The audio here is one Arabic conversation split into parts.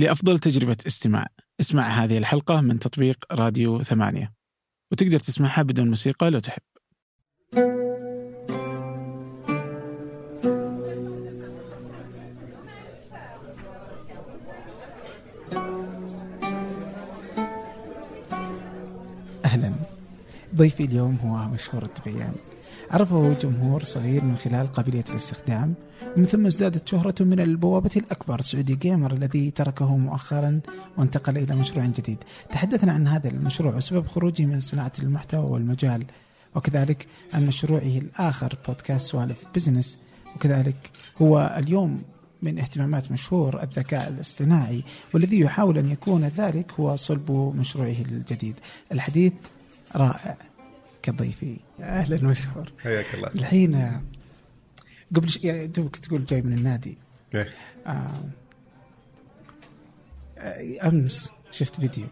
لأفضل تجربة استماع. اسمع هذه الحلقة من تطبيق راديو ثمانية. وتقدر تسمعها بدون موسيقى لو تحب. أهلا. ضيفي اليوم هو مشهور الدبيان عرفه جمهور صغير من خلال قابلية الاستخدام ومن ثم ازدادت شهرته من البوابة الأكبر Saudi Gamer الذي تركه مؤخرا وانتقل إلى مشروع جديد. تحدثنا عن هذا المشروع وسبب خروجه من صناعة المحتوى والمجال وكذلك عن مشروعه الآخر بودكاست سوالف Business وكذلك هو اليوم من اهتمامات مشهور الذكاء الاصطناعي والذي يحاول أن يكون ذلك هو صلب مشروعه الجديد. الحديث رائع. كضيفي. أهلا مشهور حياك الله. الحين آه، قبل ش... يعني دوبك تقول جاي من النادي. إيه. آه... آه، أمس شفت فيديو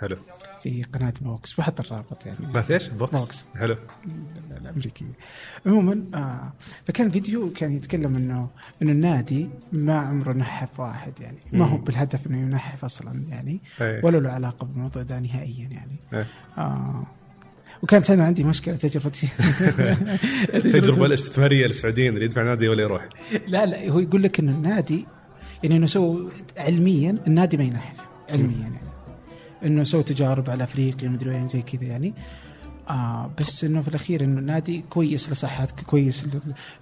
حلو. في قناة Vox بحط الرابط يعني. ما إيش؟ Vox؟ Vox. حلو. ال- الأمريكية. عموما آه فكان فيديو كان يتكلم إنه إنه النادي ما عمره نحف واحد يعني. ما هو. بالهدف إنه ينحف أصلا يعني. إيه. ولا له علاقة بالموضوع ده نهائيا يعني. إيه. آه وكانت أنا عندي مشكلة تجربتي. التجربة الاستثمارية للسعوديين اللي يدفع نادي ولا يروح؟ لا لا هو يقول لك انه النادي يعني إنه سووا علميا النادي ما ينحف علميا يعني. إنه سووا تجارب على أفريقيا مدري وين زي كذا يعني. آه بس إنه في الأخير إنه النادي كويس لصحتك كويس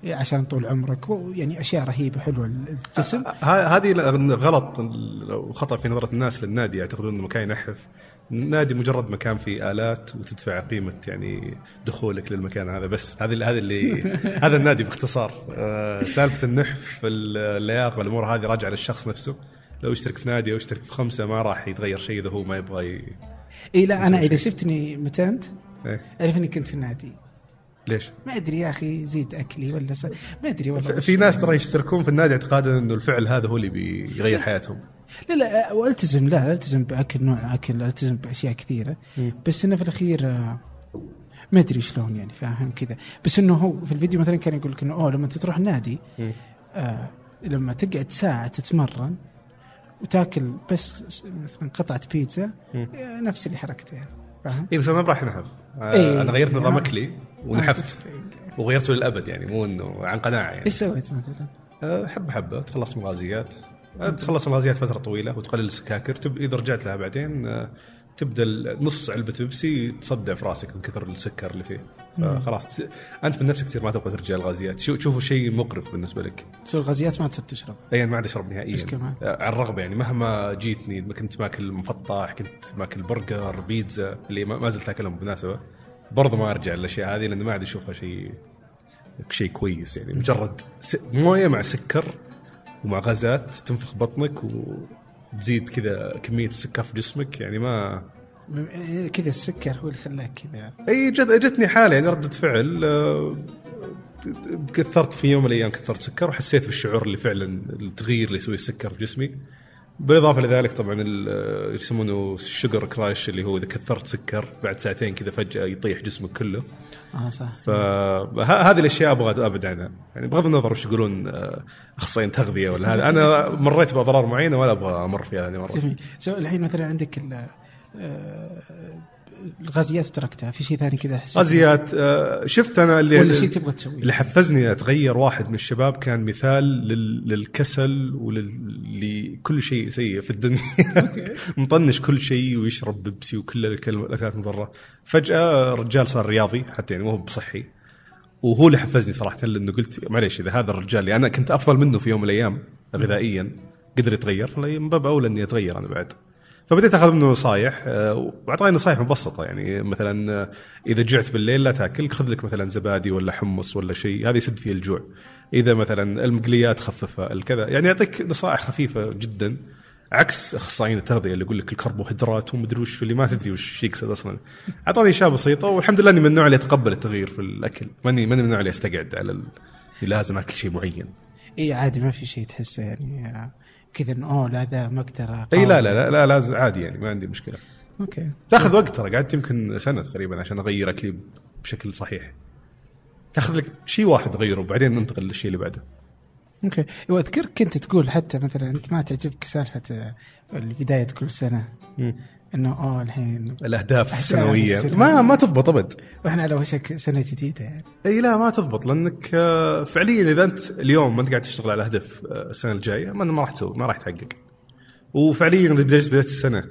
عشان طول عمرك يعني أشياء رهيبة حلوة للجسم ه- هذه غلط وخطا في نظرة الناس للنادي يعتقدون إنه مكان ينحف. النادي مجرد مكان فيه آلات وتدفع قيمة يعني دخولك للمكان هذا بس هذا هذا اللي هذا النادي باختصار آه، سالفة النحف اللياقة الأمور هذه راجعة للشخص نفسه لو يشترك في نادي أو يشترك في خمسة ما راح يتغير شيء إذا هو ما يبغى ي... اي لا أنا إذا. شفتني متنت إيه. أعرف إني كنت في النادي ليش؟ ما أدري يا أخي زيد أكلي ولا س... ما أدري والله في ناس ترى يشتركون في النادي اعتقادا إنه الفعل هذا هو اللي بيغير حياتهم لا لا والتزم لا التزم بأكل نوع أكل التزم بأشياء كثيرة بس إنه في الأخير آه، ما أدري شلون يعني فاهم كذا بس إنه هو في الفيديو مثلا كان يقول لك إنه أوه لما انت تروح النادي آه لما تقعد ساعة تتمرن وتاكل بس مثلا قطعة بيتزا آه، نفس اللي حركته يعني فاهم؟ اي بس أنا ما راح ينحف إيه. أنا غيرت نظام آه. اكلي ونحفت وغيرته للأبد يعني مو إنه عن قناعة يعني إيش سويت مثلا؟ حبة حبة تخلص من الغازيات تخلص الغازيات فترة طويلة وتقلل السكاكر تب... إذا رجعت لها بعدين أه، تبدأ نص علبة بيبسي تصدع في راسك من كثر السكر اللي فيه. فخلاص. أنت من نفسك تصير ما تبغى ترجع الغازيات. شو تشوفه شيء مقرف بالنسبة لك. سو الغازيات ما تصير تشرب. أي ما عاد أشرب نهائيا؟ أه، على الرغبه يعني مهما جيتني ما كنت ماكل مفطح كنت ماكل برجر بيتزا اللي ما ما زلت أكلهم بالمناسبة برضو ما أرجع للأشياء هذه لأن ما عاد أشوفها شيء شيء كويس يعني. مجرد س... موية مع سكر ومع غازات تنفخ بطنك وتزيد كذا كمية السكر في جسمك يعني ما كذا السكر هو اللي خلاك كذا. إي جت جتني حالة يعني ردة فعل آه، كثرت في يوم من الأيام كثرت سكر وحسيت بالشعور اللي فعلا التغيير اللي يسويه السكر في جسمي. بالاضافة لذلك طبعا آه، يسمونه الشجر كراش اللي هو إذا كثرت سكر بعد ساعتين كذا فجأة يطيح جسمك كله. آه صح. فهذه الأشياء أبغى أبعد عنها. يعني بغض النظر وش يقولون آه، أخصائيين تغذية ولا هذا. أنا مريت بأضرار معينة ولا أبغى أمر فيها هذه مرة. جميل. الحين مثلا عندك آه، الغازيات تركتها في شيء ثاني كذا غازيات آه، شفت أنا اللي ولا شيء تبغى تسويه؟ اللي حفزني أتغير واحد من الشباب كان مثال لل... للكسل ولكل شيء سيء في الدنيا. مطنش كل شيء ويشرب بيبسي وكل الأكلات مضره فجأة رجال صار رياضي حتى يعني مو هو بصحي. وهو اللي حفزني صراحة لأنه قلت معليش إذا هذا الرجال اللي أنا كنت أفضل منه في يوم من الأيام غذائيا قدر يتغير فمن باب أولى إني أتغير أنا بعد. فبديت أخذ منه نصائح آه، وأعطاني نصائح مبسطة. يعني مثلا آه، إذا جعت بالليل لا تأكل خذ لك مثلا زبادي ولا حمص ولا شيء هذا يسد فيه الجوع. إذا مثلا المقليات خففها الكذا. يعني يعطيك نصائح خفيفة جدا عكس أخصائيين التغذية اللي يقول لك الكربوهيدرات ومدري وش اللي ما تدري وش يقصد أصلا. أعطاني إشياء بسيطة والحمد لله إني من النوع اللي يتقبل التغيير في الأكل. ماني ماني من النوع اللي أستقعد على ال... لازم أكل شيء معين. اي عادي ما في شيء تحسه يعني آه، كذا إنه أوه لا ذا ما أقدر إي. لا لا لا, لا لازم عادي يعني ما عندي مشكلة. okay. تأخذ وقت ترى قعدت يمكن سنة تقريبا عشان أغير أكلي بشكل صحيح. تأخذ لك شيء واحد تغيره وبعدين ننتقل للشيء اللي بعده. أوكي. واذكرك كنت تقول حتى مثلا أنت ما تعجبك سالفة آه، بدايه كل سنة. مم. إنه اوه الحين الأهداف السنوية. السنوية. ما ما تضبط أبد. وإحنا على وشك سنة جديدة يعني. إي لا ما تضبط لأنك آه، فعليا إذا أنت اليوم ما أنت قاعد تشتغل على هدف آه، السنة الجاية ما راح تسوي ما راح تحقق. وفعليا إذا بديت بدايه السنة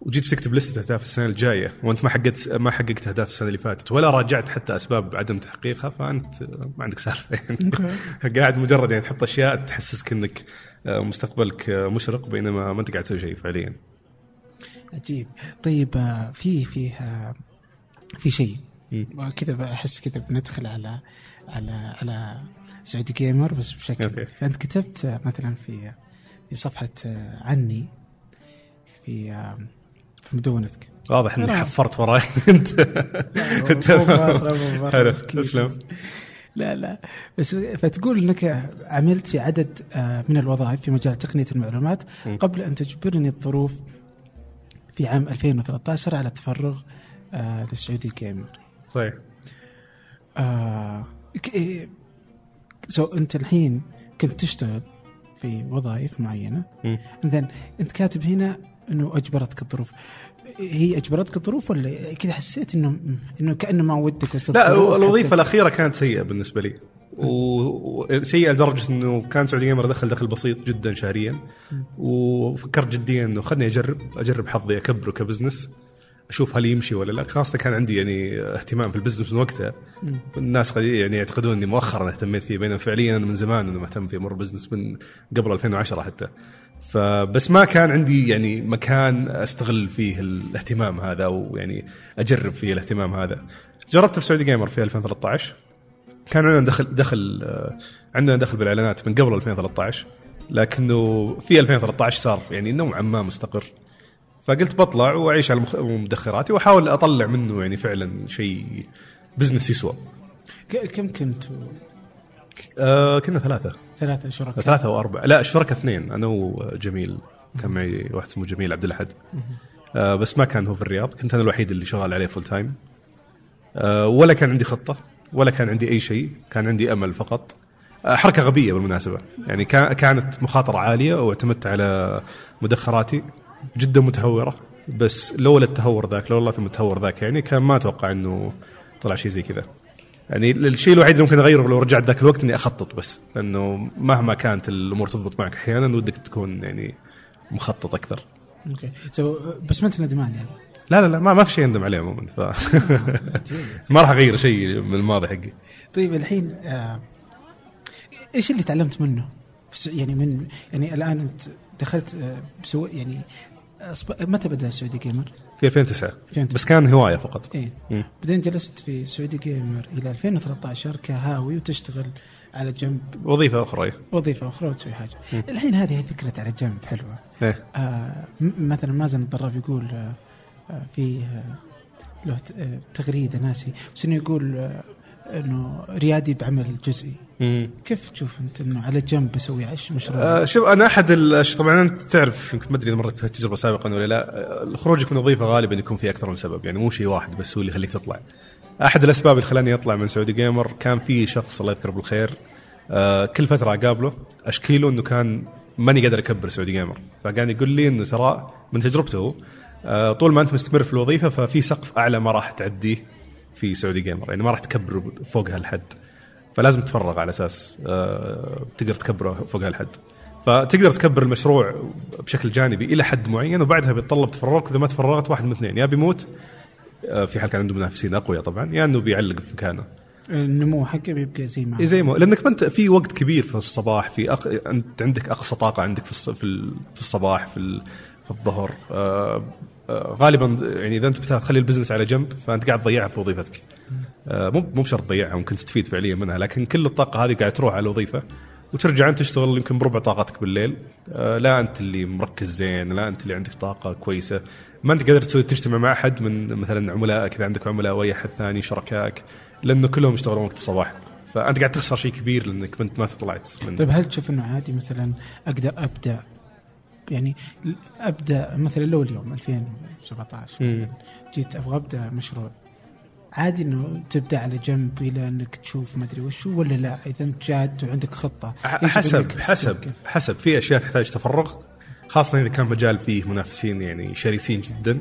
وجيت بتكتب لستة أهداف السنة الجاية وأنت ما حققت ما حققت أهداف السنة اللي فاتت ولا راجعت حتى أسباب عدم تحقيقها فأنت ما عندك سالفة يعني. قاعد مجرد يعني تحط أشياء تحسسك إنك آه، مستقبلك مشرق بينما ما أنت قاعد تسوي شيء فعليا. عجيب طيب آه، في في آه، في شيء مم. كذا بحس كذا بندخل على على على Saudi Gamer بس بشكل okay. فانت كتبت آه، مثلا في في صفحة عني في في مدونتك واضح إني. حفرت وراي أنت حلو. اسلم لا لا بس فتقول إنك عملت في عدد من الوظائف في مجال تقنية المعلومات. قبل أن تجبرني الظروف في عام 2013 على التفرغ آه، لل Saudi Gamer. طيب. آه ك- إيه، so أنت الحين كنت تشتغل في وظائف معينة. اذا أنت كاتب هنا إنه أجبرتك الظروف. هي أجبرتك الظروف ولا كذا حسيت انه إنه كأنه ما ودك بس لا الوظيفة الأخيرة كانت سيئة بالنسبة لي. وسيئه لدرجة إنه كان Saudi Gamer دخل دخل بسيط جدا شهريا. وفكرت جديا إنه خلني اجرب أجرب حظي أكبره ك business أشوف هل يمشي ولا لا. خاصة كان عندي يعني اهتمام في ال business من وقتها. الناس قد يعني يعتقدون إني مؤخرا اهتميت فيه بينما فعليا أنا من زمان أنا مهتم في امور business من قبل 2010 حتى. فبس ما كان عندي يعني مكان أستغل فيه الاهتمام هذا أو يعني أجرب فيه الاهتمام هذا. جربت في Saudi Gamer في 2013 كان عندنا دخل دخل عندنا دخل بالإعلانات من قبل 2013 لكنه في 2013 صار يعني نوعا ما مستقر. فقلت بطلع وأعيش على مدخراتي وأحاول أطلع منه يعني فعلا شيء business يسوى. كم كنتوا؟ آه كنا ثلاثة. ثلاثة شركاء. ثلاثة أو أربعة. لا شركة اثنين. أنا وجميل. كان معي واحد اسمه جميل عبد الأحد. آه بس ما كان هو في الرياض. كنت أنا الوحيد اللي شغال عليه full time آه ولا كان عندي خطة. ولا كان عندي أي شيء كان عندي أمل فقط. آه حركة غبية بالمناسبة. يعني كا- كانت مخاطرة عالية واعتمدت على مدخراتي جدا متهورة. بس لولا التهور ذاك لولا ثم التهور ذاك يعني كان ما أتوقع أنه طلع شيء زي كذا. يعني الشيء الوحيد اللي ممكن أغيره لو رجعت ذاك الوقت إني أخطط بس لأنه مهما كانت الأمور تضبط معك أحيانا ودك تكون يعني مخطط أكثر. okay. بس ما أنت ندمان يعني. لا لا لا ما, ما في شيء اندم عليه عموما ف ما راح أغير شيء من الماضي حقي طيب الحين آه إيش اللي تعلمت منه؟ يعني من يعني الآن أنت دخلت آه بسو يعني أصب... متى بدا ال Saudi Gamer؟ في 2009 2009. بس كان هواية فقط مم. بعدين جلست في سعودي جيمر إلى 2013 كهاوي وتشتغل على جنب وظيفة أخرى إيه. وظيفة أخرى وتسوي حاجة. مم. الحين هذه فكرة على جنب حلوة. إيه آه مثلا مازن الضراف يقول آه آه في آه له آه تغريدة ناسي بس إنه يقول آه إنه ريادي بعمل جزئي. مم. كيف تشوف أنت إنه على جنب بسوي عش مشروع؟ آه شوف أنا أحد. طبعا أنت تعرف يمكن ما أدري إذا مرت في التجربه سابقا ولا لا خروجك من وظيفة غالبا يكون في أكثر من سبب يعني مو شيء واحد بس هو اللي يخليك تطلع أحد الأسباب اللي خلاني أطلع من Saudi Gamer كان في شخص الله يذكره بالخير آه كل فترة أقابله اشكي له إنه كان ماني قادر أكبر Saudi Gamer فكان يقول لي إنه ترى من تجربته هو، طول ما انت مستمر في الوظيفة ففي سقف أعلى ما راح تعديه في Saudi Gamer يعني ما راح تكبر فوق هالحد فلازم تتفرغ على أساس آه، تقدر تكبره فوق هالحد فتقدر تكبر المشروع بشكل جانبي إلى حد معين وبعدها بيتطلب تفرغك. واذا ما تفرغت واحد من اثنين. يا بيموت آه، في حال كان عنده منافسين أقوياء طبعا يا إنه بيعلق في مكانه. النمو حقه بيبقى زي ما إيه زي ما لأنك ما أنت في وقت كبير في الصباح في أق... أنت عندك أقصى طاقة عندك في الص... في, ال... في الصباح في ال... في الظهر. آه... آه... غالبا يعني إذا أنت بتخلي البزنس على جنب فأنت قاعد تضيعها في وظيفتك. آه... مو مو بشرط تضيعها ممكن تستفيد فعليا منها لكن كل الطاقة هذه قاعد تروح على الوظيفة وترجع أنت تشتغل يمكن بربع طاقتك بالليل. آه لا أنت اللي مركز زين لا أنت اللي عندك طاقة كويسة. ما أنت قادر تسوي تجتمع مع أحد من مثلا عملائك إذا عندك عملاء أو اي أحد ثاني شركائك لأنه كلهم يشتغلون وقت الصباح. فأنت قاعد تخسر شيء كبير لأنك أنت ما طلعت طيب هل تشوف إنه عادي مثلا أقدر أبدأ يعني أبدأ مثلا لو اليوم 2017 مم. مثلاً، جيت أبغى أبدأ مشروع عادي إنه تبدأ على جنب إلى إنك تشوف ما أدري وشو ولا لا إذا أنت جاد وعندك خطة حسب حسب. حسب في أشياء تحتاج تفرغ خاصة إذا كان مجال فيه منافسين يعني شرسين جدا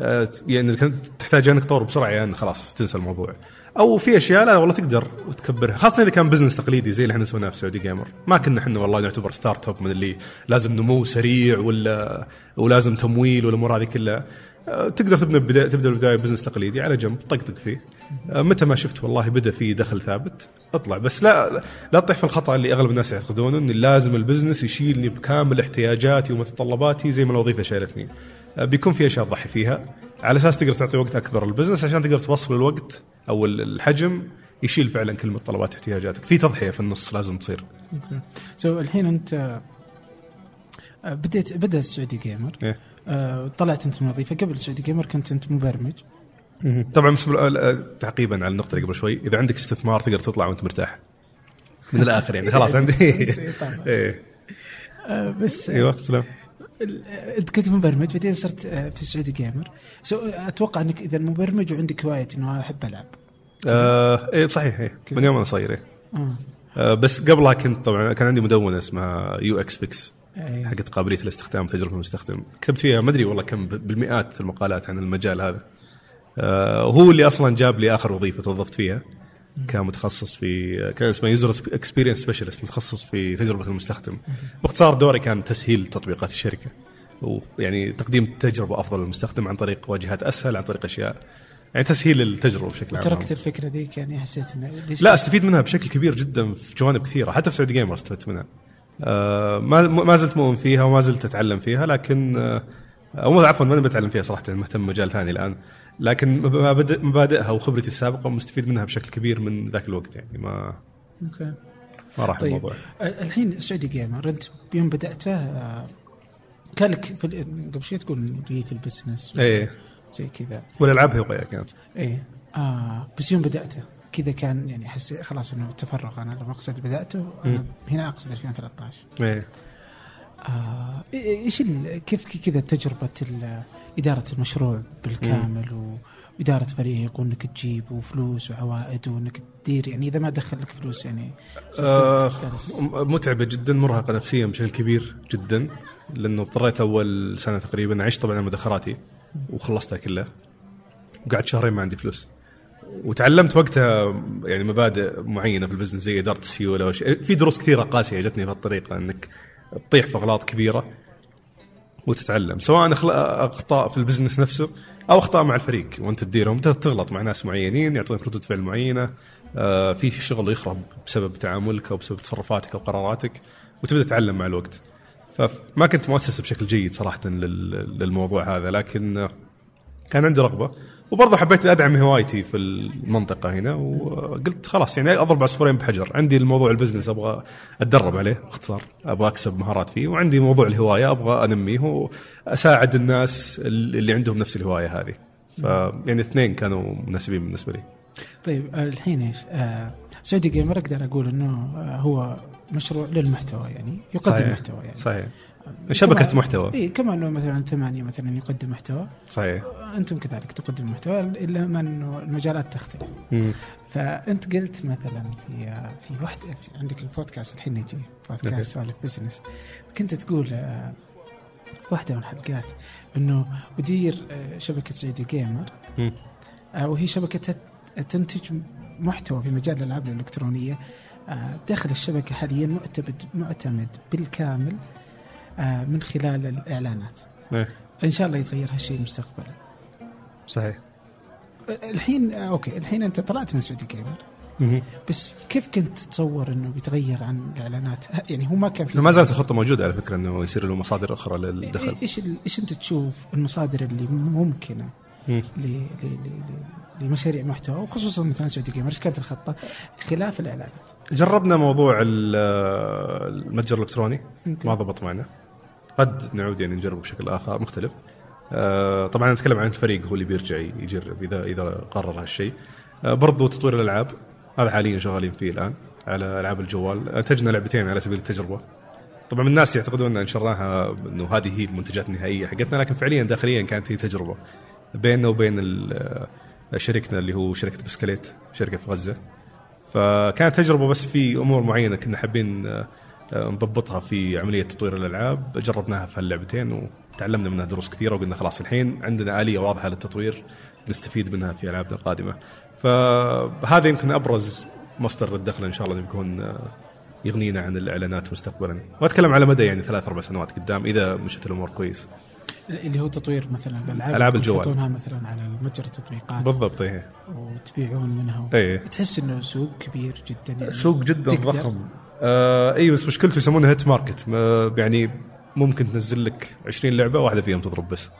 آه، يعني كنت تحتاج أنك تطور بسرعة يعني خلاص تنسى الموضوع. أو في أشياء لا والله تقدر وتكبرها خاصة إذا كان business تقليدي زي اللي إحنا سويناه في Saudi Gamer ما كنا إحنا والله نعتبر startup من اللي لازم نمو سريع ولا ولازم تمويل والامور هذه كلها. آه، تقدر بداية تبدأ البداية business تقليدي على جنب طقطق فيه. متى ما شفت والله بدا في دخل ثابت. اطلع. بس لا لا تطيح في الخطأ اللي أغلب الناس يعتقدونه إن لازم ال business يشيلني بكامل احتياجاتي ومتطلباتي زي ما الوظيفة شالتني آه، بيكون في أشياء تضحي فيها. على أساس تقدر تعطي وقت أكبر لل business عشان تقدر توصل الوقت أو الحجم يشيل فعلا كل متطلبات احتياجاتك. في تضحية في النص لازم تصير. so الحين أنت آه، بديت بدا ال Saudi Gamer إيه. آه، طلعت أنت من وظيفه قبل ال Saudi Gamer كنت أنت مبرمج. طبعا آه، تعقيبا على النقطة اللي قبل شوي إذا عندك استثمار تقدر تطلع وأنت مرتاح. من الآخر يعني خلاص عندي. طبعاً. إيه. آه، بس آه، أيوه سلام. أنت كنت مبرمج بعدين صرت في ال Saudi Gamer so أتوقع إنك إذا مبرمج وعندك هواية إنه أحب ألعب. آه إيه صحيح إيه. من يوم أنا صغير إيه. آه. آه بس قبلها كنت طبعا كان عندي مدونة اسمها يو إكس بيكس أي. حقت قابلية الاستخدام تجربه المستخدم. كتبت فيها ما أدري والله كم بالمئات المقالات عن المجال هذا. آه هو اللي أصلا جاب لي آخر وظيفة توظفت فيها. كان متخصص في كان اسمه user experience specialist متخصص في تجربه المستخدم. باختصار دوري كان تسهيل تطبيقات الشركة. ويعني تقديم تجربه أفضل للمستخدم عن طريق واجهات أسهل عن طريق أشياء. يعني تسهيل التجربة بشكل عام. تركت الفكرة ذيك يعني حسيت إنه لا أستفيد منها بشكل كبير جدا في جوانب كثيرة. حتى في Saudi Gamer استفدت منها. آه ما ما زلت مؤمن فيها وما زلت أتعلم فيها لكن آه أو عفوا ماني بتعلم فيها صراحة مهتم مجال ثاني الآن. لكن مبادئ- مبادئها وخبرتي السابقة مستفيد منها بشكل كبير من ذاك الوقت يعني ما أوكي. ما راح طيب. الموضوع. الحين السعودي جيمر أنت بيوم بدأته آه، كان لك قبل شوي تقول لي في ال business إيه. زي كذا. والألعاب هوايه كانت. إيه. آه بس يوم بدأته كذا كان يعني حسيت خلاص إنه تفرغ. أنا لما اقصد بدأته أنا هنا أقصد 2013 إيه. آه إيش كيف كذا تجربة ال- إدارة المشروع بالكامل وإدارة فريق وإنك تجيب وفلوس وعوائد وإنك تدير يعني إذا ما دخل لك فلوس يعني آه متعبة جدا مرهقة نفسيا بشكل كبير جدا لأنه اضطريت أول سنة تقريبا عشت طبعا على مدخراتي وخلصتها كلها. وقعدت شهرين ما عندي فلوس. وتعلمت وقتها يعني مبادئ معينة في البزنس زي إدارة السيوله وش... في دروس كثيرة قاسية جتني بهالطريقة إنك تطيح في أغلاط كبيرة. وتتعلم سواء أخطاء في ال business نفسه أو أخطاء مع الفريق. وأنت تديرهم تغلط مع ناس معينين يعطونك ردود فعل معينة آه، في شغل يخرب بسبب تعاملك أو بسبب تصرفاتك أو قراراتك وتبدأ تتعلم مع الوقت. فما كنت مؤسس بشكل جيد صراحة لل- للموضوع هذا لكن كان عندي رغبة. وبرضه حبيت أدعم هوايتي في المنطقة هنا وقلت خلاص يعني أضرب عصفورين بحجر. عندي الموضوع ال business أبغى أتدرب عليه باختصار أبغى أكسب مهارات فيه وعندي موضوع الهواية أبغى أنميه وأساعد الناس اللي عندهم نفس الهواية هذه. فيعني اثنين كانوا مناسبين بالنسبة لي. طيب الحين إيش؟ آه سعودي جيمر أقدر أقول إنه آه هو مشروع للمحتوى يعني يقدم صحيح. محتوى يعني. صحيح. شبكة محتوى. اي كما أنه مثلا ثمانية مثلا يقدم محتوى. صحيح. أنتم كذلك تقدم محتوى إلا ما أنه المجالات تختلف. مم. فأنت قلت مثلا في في واحدة في عندك البودكاست الحين يجي بودكاست. سوالف business. كنت تقول آه، واحدة من الحلقات أنه أدير آه، شبكة سعودي جيمر. مم. آه، وهي شبكة تنتج محتوى في مجال الألعاب الإلكترونية. داخل الشبكة حاليا معتمد معتمد بالكامل من خلال الإعلانات إيه. إن شاء الله يتغير هالشيء مستقبلا صحيح الحين آه، أوكي الحين أنت طلعت من سعودي جيمر. بس كيف كنت تتصور إنه بيتغير عن الإعلانات؟ يعني هو ما كان في ما زالت الخطة موجودة على فكرة إنه يصير له مصادر أخرى للدخل إيش إيش أنت تشوف المصادر اللي ممكنة. ل- لمشاريع محتوى وخصوصا مثلا سعودي جيمر إيش كانت الخطة خلاف الإعلانات؟ جربنا موضوع ال- المتجر الإلكتروني. ما ضبط معنا قد نعود يعني نجربه بشكل آخر مختلف. آه، طبعا نتكلم عن الفريق هو اللي بيرجع يجرب إذا إذا قرر هالشيء. آه، برضو تطوير الألعاب هذا حاليا شغالين فيه الآن على ألعاب الجوال. انتجنا لعبتين على سبيل التجربة. طبعا الناس يعتقدون أن نشرناها إنه هذه هي المنتجات النهائية حقتنا لكن فعليا داخليا كانت هي تجربة بيننا وبين ال- شركتنا اللي هو شركة بسكليت شركة في غزة. فكانت تجربة بس في أمور معينة كنا حابين آه، آه، نضبطها في عملية تطوير الألعاب. جربناها في هاللعبتين وتعلمنا منها دروس كثيرة وقلنا خلاص الحين عندنا آلية واضحة للتطوير نستفيد منها في ألعابنا القادمة. فهذا يمكن أبرز مصدر الدخل إن شاء الله بيكون آه، يغنينا عن الإعلانات مستقبلا. واتكلم على مدى يعني ثلاث أربع سنوات قدام إذا مشت الأمور كويس. اللي هو تطوير مثلا الألعاب ألعاب الجوال. تحطونها مثلا على متجر التطبيقات. بالضبط إيه. وتبيعون منها. إيه. تحس إنه سوق كبير جدا. يعني سوق جدا ضخم. آه إي بس مشكلته يسمونها هيت ماركت. ما- يعني ممكن تنزل لك 20 لعبة واحدة فيهم تضرب بس.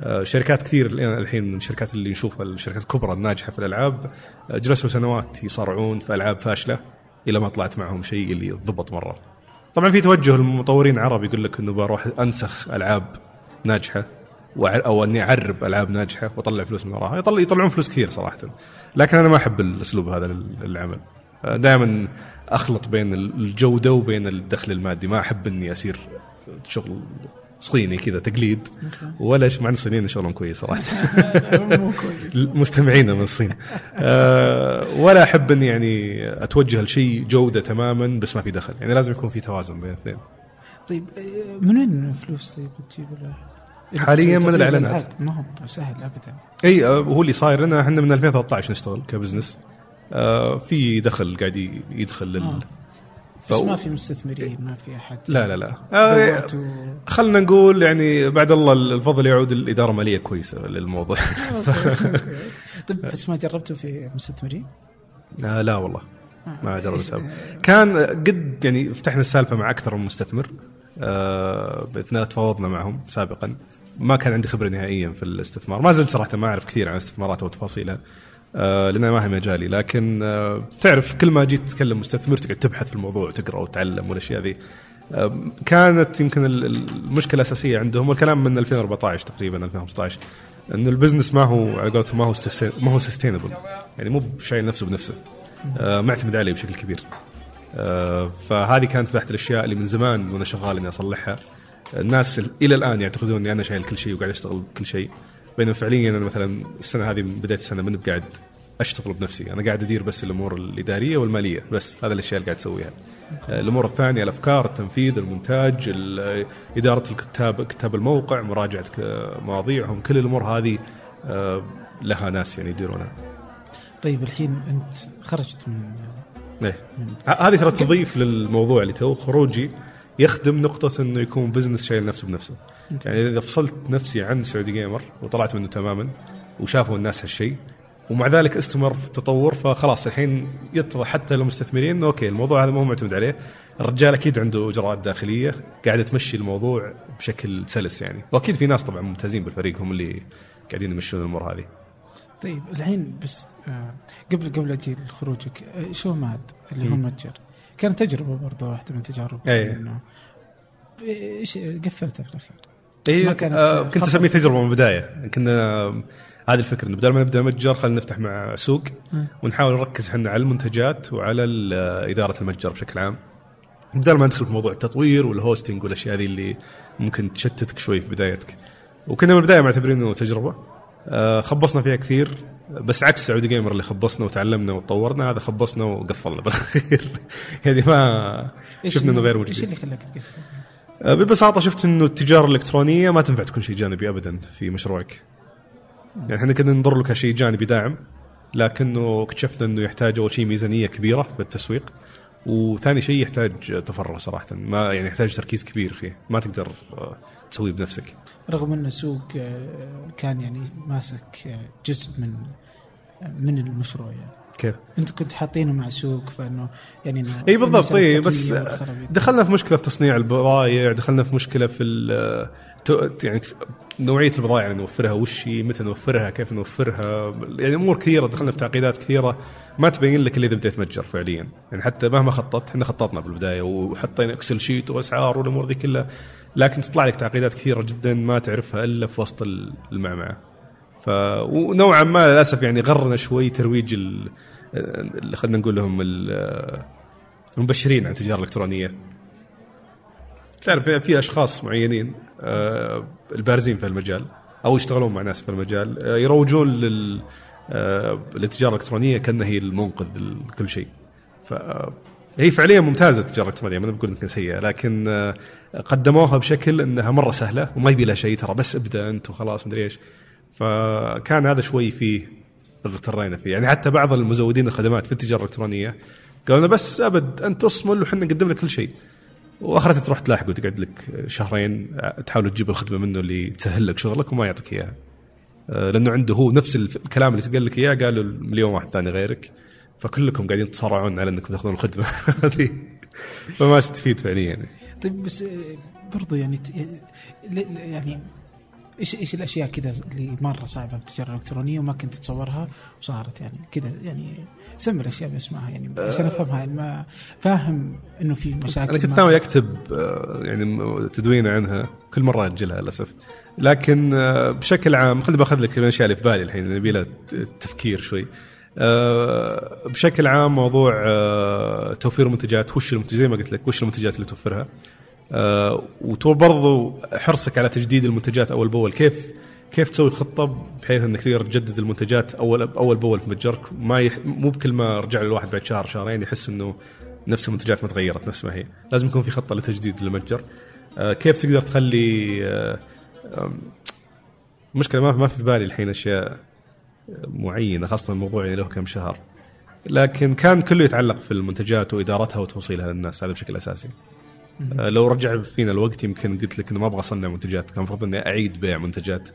آه شركات كثير الحين الشركات اللي نشوفها الشركات الكبرى الناجحة في الألعاب آه، جلسوا سنوات يصارعون في ألعاب فاشلة إلى ما طلعت معهم شيء اللي ضبط مرة. طبعا في توجه المطورين العرب يقول لك إنه بروح أنسخ ألعاب ناجحة أو إني أعرب ألعاب ناجحة وأطلع فلوس من وراها. يطلع يطلعون فلوس كثير صراحة. لكن أنا ما أحب الأسلوب هذا لل- للعمل. دائما أخلط بين الجودة وبين الدخل المادي. ما أحب إني أسير شغل صيني كذا تقليد ولا مع إن الصينيين شغلهم كويس صراحة. مستمعينا من الصين. أه ولا أحب إني يعني أتوجه لشيء جودة تماما بس ما في دخل. يعني لازم يكون في توازن بين الاثنين. طيب آه، من وين الفلوس طيب تجيب؟ حالياً من. الألعاب ما هو سهل ابدا. إي آه، هو اللي صاير. لنا إحنا من 2013 نشتغل كبزنس. أه في دخل قاعد يدخل لل آه. بس ف- ما في مستثمرين ما في أحد. لا لا لا. آه، دورتوا خلنا نقول يعني بعد الله الفضل يعود الإدارة المالية كويسة للموضوع. طيب بس ما جربتوا في مستثمرين؟ آه لا والله. ما جربت إيش- السالفه كان قد يعني فتحنا السالفة مع أكثر من مستثمر آه تفاوضنا معهم سابقا. ما كان عندي خبرة نهائيا في الاستثمار. ما زلت صراحة ما أعرف كثير عن الاستثمارات وتفاصيلها آه لأن ما هي مجالي. لكن آه تعرف كل ما جيت تكلم مستثمر تقعد تبحث في الموضوع وتقرأ وتتعلم والأشياء ذي. آه كانت يمكن ال- ال- المشكلة الأساسية عندهم والكلام من 2014 تقريبا 2015 إنه ال business ما هو على قولتهم ما هو ما هو sustainable يعني مو شايل نفسه بنفسه. آه معتمد عليه بشكل كبير. آه، فهذه كانت واحدة الأشياء اللي من زمان وأنا شغال إني أصلحها. الناس ال- إلى الآن يعتقدون إني أنا شايل كل شيء وقاعد أشتغل بكل شيء. بينما فعليا أنا مثلا السنة هذه من بداية السنة من قاعد أشتغل بنفسي. أنا قاعد أدير بس الأمور الإدارية والمالية بس هذا الأشياء اللي قاعد أسويها. الأمور الثانية الأفكار التنفيذ المونتاج ال- إدارة الكتاب كتاب الموقع مراجعة مواضيعهم كل الأمور هذه آه، لها ناس يعني يديرونها. طيب الحين أنت خرجت من إيه. هذه ترى تضيف للموضوع اللي تو خروجي يخدم نقطة إنه يكون business شايل نفسه بنفسه. يعني إذا فصلت نفسي عن سعودي جيمر وطلعت منه تماما وشافوا الناس هالشيء ومع ذلك استمر في التطور فخلاص الحين يتضح حتى للمستثمرين إنه أوكي الموضوع هذا ما هو معتمد عليه. الرجال أكيد عنده إجراءات داخلية قاعدة تمشي الموضوع بشكل سلس يعني. وأكيد في ناس طبعا ممتازين بالفريق هم اللي قاعدين يمشون الأمور هذه. طيب الحين بس آه، قبل قبل أجي لخروجك آه، شو ماد اللي هو. متجر؟ كانت تجربة برضه واحدة من تجارب أي. إنه إيش قفلتها في الأخير؟ اي ما كانت آه كنت. أسميه تجربة من البداية كنا هذه الفكرة إنه بدل ما نبدأ متجر خلينا نفتح مع سوق. ونحاول نركز إحنا على المنتجات وعلى ال- إدارة المتجر بشكل عام بدل ما ندخل في موضوع التطوير والهوستنج والأشياء هذه اللي ممكن تشتتك شوي في بدايتك وكنا من البداية معتبرين إنه تجربة آه خبصنا فيها كثير بس عكس سعودي جيمر اللي خبصنا وتعلمنا وتطورنا هذا خبصنا وقفلنا بالأخير يعني ما شفنا إنه غير إيش مجدي اللي خلاك تقفل؟ آه، ببساطة شفت إنه التجارة الإلكترونية ما تنفع تكون شيء جانبي ابدا في مشروعك. يعني إحنا كنا ننظر له كشيء جانبي داعم لكنه اكتشفنا إنه يحتاج أول شيء ميزانية كبيرة بالتسويق وثاني شيء يحتاج تفرغ صراحة ما يعني يحتاج تركيز كبير فيه ما تقدر آه، تسويه بنفسك. رغم إن السوق آه، كان يعني ماسك جزء من من المشروع يعني كيف؟ انت كنت حاطينه مع سوق فإنه يعني إي بالضبط إي بس. دخلنا في مشكلة في تصنيع البضائع دخلنا في مشكلة في يعني نوعية البضائع اللي نوفرها وش هي متى نوفرها كيف نوفرها يعني أمور كثيرة دخلنا في تعقيدات كثيرة ما تبين لك الا إذا بديت متجر فعليا يعني حتى مهما خططت إحنا خططنا بالبداية وحطينا Excel sheet وأسعار والأمور ذي كلها لكن تطلع لك تعقيدات كثيرة جدا ما تعرفها إلا في وسط المعمعة ف ونوعا ما للأسف يعني غرنا شوي ترويج ال- اللي خلينا نقول لهم ال- المبشرين عن التجاره الإلكترونية. تعرف في أشخاص معينين آه، البارزين في المجال أو يشتغلون مع ناس في المجال آه، يروجون لل آه، للتجارة الإلكترونية كأنها هي المنقذ لكل شيء. ف هي فعليا ممتازة التجارة الإلكترونية ما بقول إنها سيئة لكن قدموها بشكل إنها مرة سهلة وما يبي لها شيء ترى بس ابدأ أنت وخلاص مدري إيش. فكان هذا شوي فيه اغترينا فيه. يعني حتى بعض المزودين الخدمات في التجارة الإلكترونية قالوا لنا بس أبد أنت اصمل وحنا نقدم لك كل شيء. واخرتها تروح تلاحق وتقعد لك شهرين تحاول تجيب الخدمة منه اللي تسهل لك شغلك وما يعطيك إياها. آه، لأنه عنده هو نفس الكلام اللي قال لك إياه قالوا مليون واحد ثاني غيرك. فكلكم قاعدين تصارعون على إنكم تأخذون الخدمة. هذه فما استفيد فعليا. يعني. طيب بس آه، برضو يعني يعني إيش إيش الأشياء كذا اللي مرة صعبة في التجاره الإلكترونية وما كنت تتصورها وصارت يعني كذا يعني سمي الأشياء باسمها يعني عشان أفهمها يعني ما فاهم إنه في مشاكل أنا كنت ناوي أكتب آه، يعني تدوين عنها. كل مرة أجلها للأسف. لكن آه، بشكل عام خليني باخذ لك الأشياء اللي في بالي الحين نبي لها تفكير شوي. بشكل عام موضوع توفير المنتجات وش المنتج؟ زي ما قلت لك وش المنتجات اللي توفرها؟ وبرضو حرصك على تجديد المنتجات أول بأول. كيف كيف تسوي خطة بحيث إنك تقدر تجدد المنتجات اول أول بأول في متجرك؟ ما يح... مو بكل ما رجع الواحد بعد شهر شهرين يحس إنه نفس المنتجات ما تغيرت نفس ما هي. لازم يكون في خطة لتجديد المتجر. آه كيف تقدر تخلي آه مشكلة ما ما في بالي الحين أشياء معينة خاصة الموضوع يعني له كم شهر. لكن كان كله يتعلق في المنتجات وإدارتها وتوصيلها للناس هذا بشكل أساسي. آه لو رجع فينا الوقت يمكن قلت لك إنه ما أبغى أصنع منتجات كان المفروض إني أعيد بيع منتجات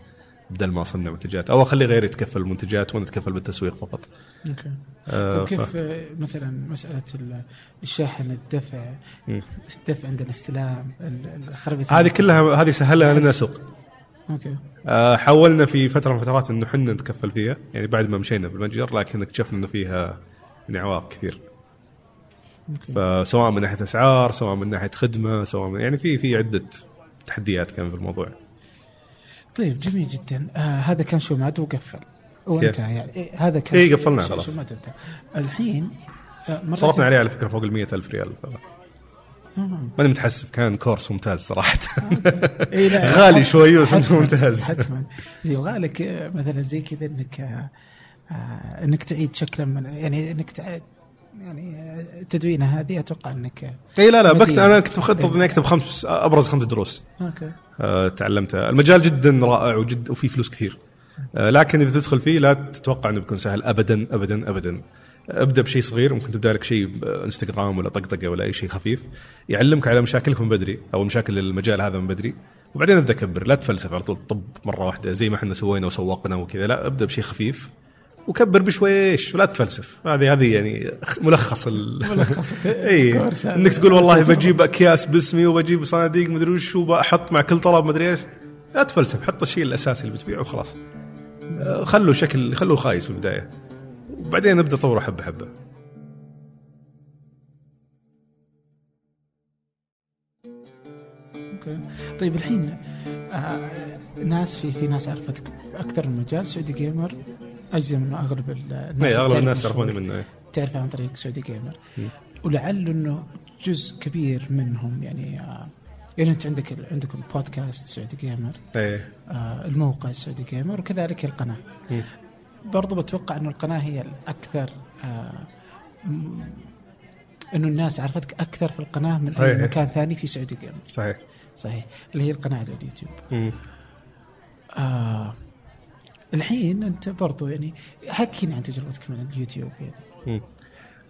بدل ما أصنع منتجات أو أخلي غيري يتكفل المنتجات وأنا أتكفل بالتسويق فقط. أوكي. آه طيب كيف ف... مثلا مسألة الشحن الدفع الدفع عند الاستلام الخربطه هذه كلها هذه سهلها لنا سوق. أوكي. آه حاولنا في فترة من الفترات إنه إحنا نتكفل فيها يعني بعد ما مشينا بالمتجر لكن اكتشفنا إنه فيها يعني عوائق كثير. فسواء من ناحية أسعار سواء من ناحية خدمة سواء من يعني في في عدة تحديات كان في الموضوع. طيب جميل جدا. آه هذا كان شومات وقفل. وانتهى يعني إيه هذا كان اي قفلنا خلاص. الحين آه صرفنا عليه على فكرة فوق ال ألف ريال ف... ماني متحسب كان كورس ممتاز صراحة. إيه لا غالي شوي بس ممتاز. حتما. يبغى لك آه، مثلا زي كذا إنك آه, آه، إنك تعيد شكلا من يعني إنك تعيد يعني التدوينه هذه أتوقع إنك إي لا لا بكت أنا كنت مخطط إني أكتب خمس أبرز خمس دروس. أوكي. آه تعلمتها المجال جدا رائع وجد وفي فلوس كثير. آه لكن إذا تدخل فيه لا تتوقع إنه بيكون سهل ابدا ابدا ابدا. ابدأ بشيء صغير ممكن تبدأ لك شيء إنستغرام ولا طقطقة ولا أي شيء خفيف. يعلمك على مشاكلك من بدري أو مشاكل المجال هذا من بدري. وبعدين أبدأ كبر لا تفلسف على طول طب مرة واحدة زي ما إحنا سوينا وسوقنا وكذا لا أبدأ بشيء خفيف. وكبر بشويش ولا تفلسف. هذه هذه يعني ملخص ال... ملخص. إي. إنك تقول والله بجيب أكياس باسمي وبجيب صناديق مدري وش وبحط مع كل طلب مدري إيش. لا تفلسف حط الشيء الأساسي اللي بتبيعه وخلاص. آه، خلوا شكل خلوه خايس في البداية. وبعدين نبدأ نطوره حبة حبة. أوكي. طيب الحين آه ناس في في ناس عرفتك أكثر من مجال سعودي جيمر اجزم انه أغلب الناس اي أغلب الناس يعرفوني منه إيه. تعرف عن طريق سعودي جيمر. ولعل إنه جزء كبير منهم يعني آه يعني أنت عندك عندكم بودكاست سعودي جيمر إيه. آه الموقع سعودي جيمر وكذلك القناة. برضو بتوقع إنه القناة هي الأكثر آه إنه الناس عرفتك أكثر في القناة من صحيح. اي مكان ثاني في سعودي جيمر. صحيح. صحيح. اللي هي القناة على اليوتيوب. آه الحين أنت برضو يعني حكينا عن تجربتك من اليوتيوب يعني.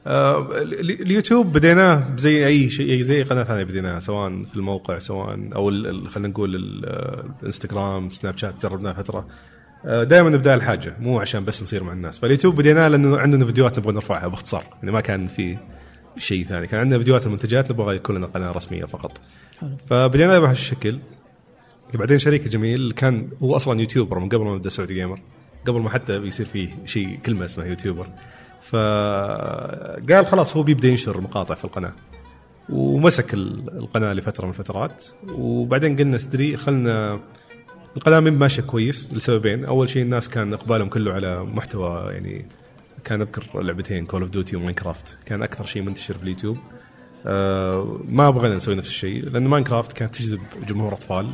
آه اليوتيوب بديناه زي أي شيء زي قناة ثانية بديناها سواء في الموقع سواء أو خلينا نقول الانستغرام سناب شات جربناه فترة. آه دائما نبدا الحاجة مو عشان بس نصير مع الناس. فاليوتيوب بديناه لأنه عندنا فيديوهات نبغى نرفعها باختصار يعني ما كان في شيء ثاني. كان عندنا فيديوهات المنتجات نبغى يكون لنا قناة رسمية فقط. فبدينا بهالشكل بعدين شريك جميل كان هو أصلا YouTuber من قبل ما يبدأ سعودي جيمر قبل ما حتى يصير فيه شيء كلمة اسمها YouTuber. فقال خلاص هو بيبدأ ينشر مقاطع في القناة. ومسك القناة لفترة من الفترات. وبعدين قلنا تدري خلنا القناة من ماشية كويس لسببين. أول شيء الناس كان إقبالهم كله على محتوى يعني كان أذكر لعبتين Call of Duty و Minecraft كان أكثر شيء منتشر في اليوتيوب. آه ما بغينا نسوي نفس الشيء لأن ماينكرافت كانت تجذب جمهور أطفال.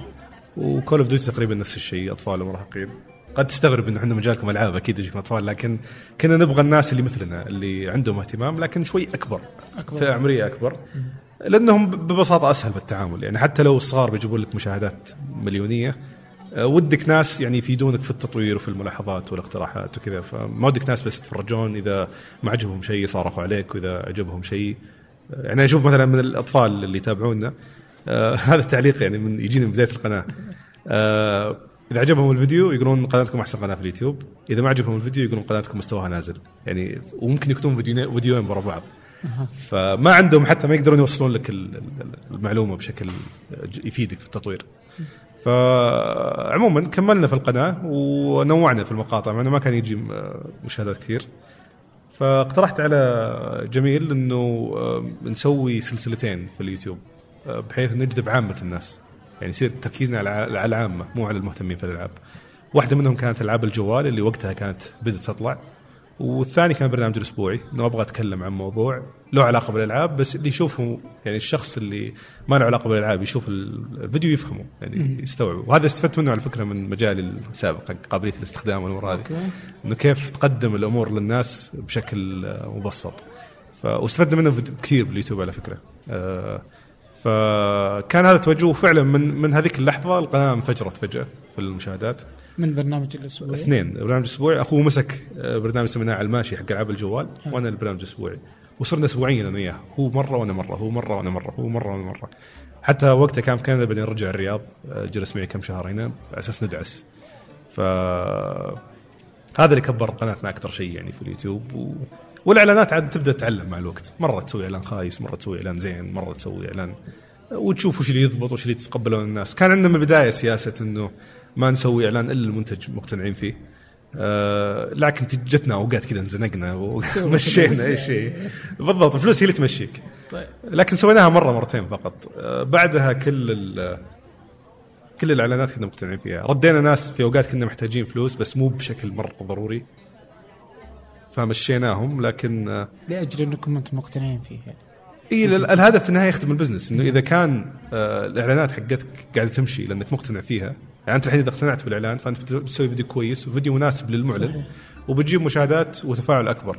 وكول اوف ديوتي تقريبا نفس الشيء اطفال ومراهقين قد تستغرب انه إحنا مجالكم ألعاب أكيد يجيكم أطفال لكن كنا نبغى الناس اللي مثلنا اللي عندهم اهتمام لكن شوي أكبر أكبر. فئة عمرية أكبر. لأنهم ببساطة أسهل بالتعامل يعني حتى لو الصغار بيجيبون لك مشاهدات مليونية آه، ودك ناس يعني يفيدونك في التطوير وفي الملاحظات والاقتراحات وكذا فما ودك ناس بس يتفرجون إذا ما عجبهم شيء صارخوا عليك وإذا عجبهم شيء. آه، يعني أشوف مثلا من الأطفال اللي يتابعونا آه هذا التعليق يعني من يجيني من بداية القناة. آه إذا عجبهم الفيديو يقولون قناتكم أحسن قناة في اليوتيوب. إذا ما عجبهم الفيديو يقولون قناتكم مستواها نازل. يعني وممكن يكتبون فيديوين فيديوين ورا بعض. فما عندهم حتى ما يقدرون يوصلون لك ال- ال- المعلومة بشكل يفيدك في التطوير. فعموما كملنا في القناة ونوعنا في المقاطع. مع إنه ما كان يجي مشاهدات كثير. فاقترحت على جميل إنه آه، نسوي سلسلتين في اليوتيوب. بحيث نجذب عامة الناس. يعني يصير تركيزنا على العامة مو على المهتمين في الألعاب. واحدة منهم كانت ألعاب الجوال اللي وقتها كانت بدأت تطلع. والثاني كان برنامج الأسبوعي. انه أبغى أتكلم عن موضوع له علاقة بالألعاب بس اللي يشوفه يعني الشخص اللي ما له علاقة بالألعاب يشوف الفيديو يفهمه. يعني يستوعبه وهذا استفدت منه على فكرة من مجالي السابق قابلية الاستخدام والامور هذه. إنه كيف تقدم الأمور للناس بشكل مبسط. ف... واستفدنا منه كثير باليوتيوب على فكرة. آه، فكان هذا توجهه فعلا من من هذيك اللحظة القناة انفجرت فجأة في المشاهدات. من برنامج الأسبوع اثنين برنامج أسبوعي. أخوه مسك آه، برنامج سميناه على الماشي حق ألعاب الجوال وأنا البرنامج الأسبوعي. وصرنا اسبوعيا أنا وياه. هو مرة وأنا مرة هو مرة وأنا مرة هو مرة وأنا مرة. حتى وقتها كان في كندا بعدين رجع الرياض آه، جلس معي كم شهر هنا على أساس ندعس. ف هذا اللي كبر قناتنا أكثر شيء يعني في اليوتيوب و... والإعلانات عاد تبدأ تتعلم مع الوقت. مرة تسوي إعلان خايس مرة تسوي إعلان زين مرة تسوي إعلان وتشوف وش اللي يضبط وش اللي يتقبلون الناس. كان عندنا من البدايه سياسة إنه ما نسوي إعلان إلا المنتج مقتنعين فيه. آه لكن جتنا أوقات كذا انزنقنا ومشينا أي شيء. بالضبط الفلوس هي اللي تمشيك. طيب. لكن سويناها مرة مرتين فقط. آه بعدها كل كل الإعلانات كنا مقتنعين فيها. ردينا ناس في أوقات كنا محتاجين فلوس بس مو بشكل مرة ضروري. فمشيناهم لكن آه لأجل أنكم أنتم مقتنعين فيه يعني. إي ال- الهدف في النهاية يخدم البزنس إنه إذا كان آه الإعلانات حقتك قاعدة تمشي لأنك مقتنع فيها يعني أنت الحين إذا اقتنعت بالإعلان فأنت بتسوي فيديو كويس وفيديو مناسب للمعلن صحيح. وبتجيب مشاهدات وتفاعل أكبر.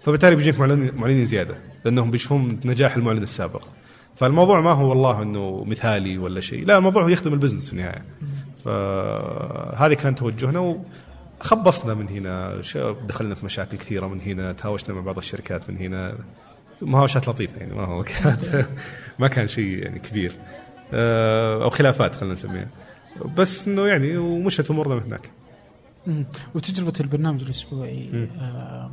فبالتالي بيجيك معلنين معلنين زيادة لأنهم بيشوفون نجاح المعلن السابق. فالموضوع ما هو والله إنه مثالي ولا شيء لا الموضوع هو يخدم البزنس في النهاية. فهذه كان توجهنا وخبصنا من هنا دخلنا في مشاكل كثيرة من هنا تهاوشنا مع بعض الشركات من هنا مهاوشات لطيفة يعني ما هو كانت ما كان شيء يعني كبير آه، أو خلافات خلينا نسميها بس إنه يعني ومشت أمورنا من هناك. وتجربة البرنامج الأسبوعي. آه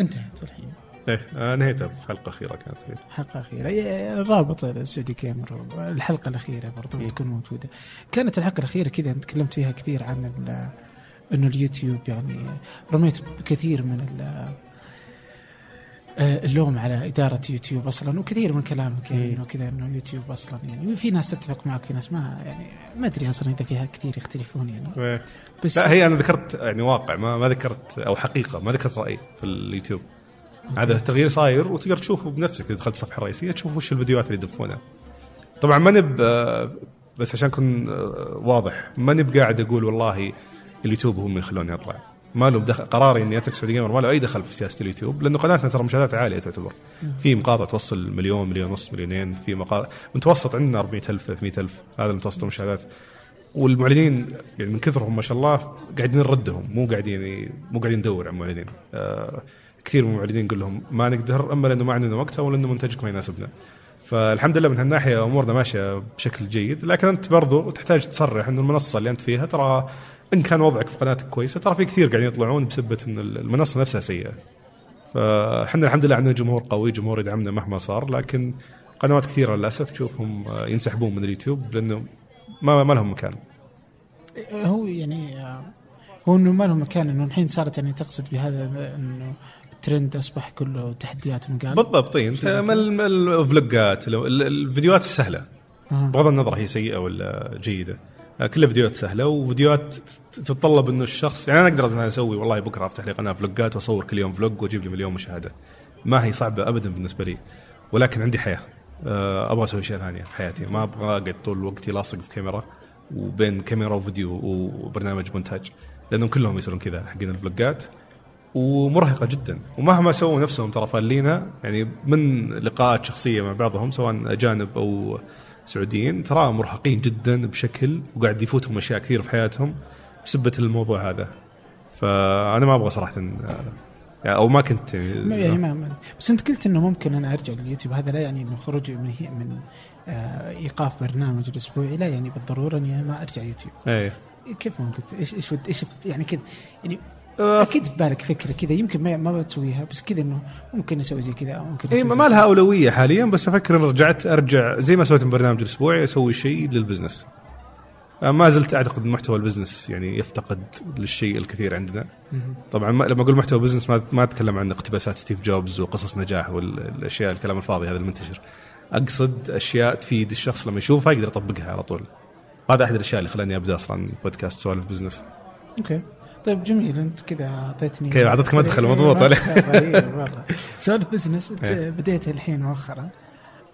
انتهت الحين إيه آه، نهيتها في حلقه اخيره كانت فيه. حلقة أخيرة إيه، الرابط السعودي gamer الحلقة الأخيرة برضو. بتكون موجودة كانت الحلقة الأخيرة كذا تكلمت فيها كثير عن أنه اليوتيوب يعني رميت بكثير من آه، اللوم على إدارة يوتيوب أصلا وكثير من كلامك يعني. أنه كذا أنه يوتيوب أصلا يعني وفي ناس تتفق معك في ناس ما يعني ما أدري أصلا إذا فيها كثير يختلفون يعني إيه. بس لا هي أنا ذكرت يعني واقع ما ما ذكرت أو حقيقة ما ذكرت رأي في اليوتيوب هذا تغيير صاير وتقدر تشوفه بنفسك إذا دخلت الصفحه الرئيسيه تشوف وش الفيديوهات اللي يدفونها طبعا ما نب آه، بس عشان أكون آه، واضح ما نب قاعد أقول والله اليوتيوب هم اللي يخلوني أطلع. ما له دخل قراري إني أترك سعودي gamer ما له أي دخل في سياسة اليوتيوب لأنه قناتنا ترى مشاهدات عالية تعتبر. في مقاطع توصل مليون مليون ونص مليونين في مقاطع متوسط عندنا 400000 300000 هذا المتوسط المشاهدات. والمعلنين يعني من كثرهم ما شاء الله قاعدين نردهم مو قاعدين مو قاعدين ندور على معلنين آه كثير من المعلنين نقول لهم ما نقدر أما لأنه ما عندنا وقت أو لأنه منتجك ما يناسبنا. فالحمد لله من هالناحية أمورنا ماشية بشكل جيد لكن أنت برضو تحتاج تصرح إنه المنصة اللي أنت فيها ترى إن كان وضعك في قناتك كويسة ترى في كثير قاعدين يطلعون بسبة إن المنصة نفسها سيئة. فاحنا الحمد لله عندنا جمهور قوي جمهور يدعمنا مهما صار لكن قنوات كثيرة للأسف تشوفهم آه، ينسحبون من اليوتيوب لأنه ما ما لهم مكان. هو يعني آه، هو إنه ما له مكان إنه الحين صارت يعني تقصد بهذا إنه الترند أصبح كله تحديات ومقال بالضبط طيب أنت الفلوجات لو- ال- الفيديوهات السهلة. آه. بغض النظر هي سيئة ولا جيدة. آه، كلها فيديوهات سهلة وفيديوهات تتطلب إنه الشخص يعني أنا أقدر أنا أسوي والله بكرة أفتح لي قناة فلوجات وأصور كل يوم فلوج وأجيب لي مليون مشاهدة. ما هي صعبة ابدا بالنسبة لي ولكن عندي حياة. آه، أبغى أسوي اشياء ثانية في حياتي. ما أبغى أقعد طول الوقت لاصق في كاميرا وبين كاميرا وفيديو وبرنامج مونتاج لأنهم كلهم يصيرون كذا حقين الفلوجات ومرهقة جدا. ومهما سووا نفسهم ترى فالينا يعني من لقاءات شخصية مع بعضهم سواء اجانب أو سعوديين ترى مرهقين جدا بشكل وقاعد يفوتهم أشياء كثير في حياتهم بسبة الموضوع هذا. فأنا ما أبغى صراحة يعني أو ما كنت يعني, يعني ما, ما بس أنت قلت إنه ممكن أنا أرجع لليوتيوب. هذا لا يعني إنه خروجي من هي من آه إيقاف برنامج الأسبوعي لا يعني بالضرورة إني ما أرجع يوتيوب. إيه. كيف ممكن إيش إيش إيش يعني كذا يعني أكيد في بالك فكرة كذا يمكن ما ما بتسويها بس كذا إنه ممكن أسوي زي كذا ممكن اي ما لها أولوية حاليا بس أفكر إن رجعت أرجع زي ما سويت البرنامج الأسبوعي أسوي شيء لل business. ما زلت أعتقد محتوى ال business يعني يفتقد للشيء الكثير عندنا. طبعا ما لما أقول محتوى business ما ما أتكلم عن اقتباسات ستيف جوبز وقصص نجاح والأشياء الكلام الفاضي هذا المنتشر. أقصد أشياء تفيد الشخص لما يشوفها يقدر يطبقها على طول. هذا أحد الأشياء اللي خلاني أبدأ أصلا بودكاست سوالف business. okay. طيب جميل. انت كذا اعطيتني كذا اعطيتك مدخل مضبوط عليه سوالف business بديت الحين مؤخرا.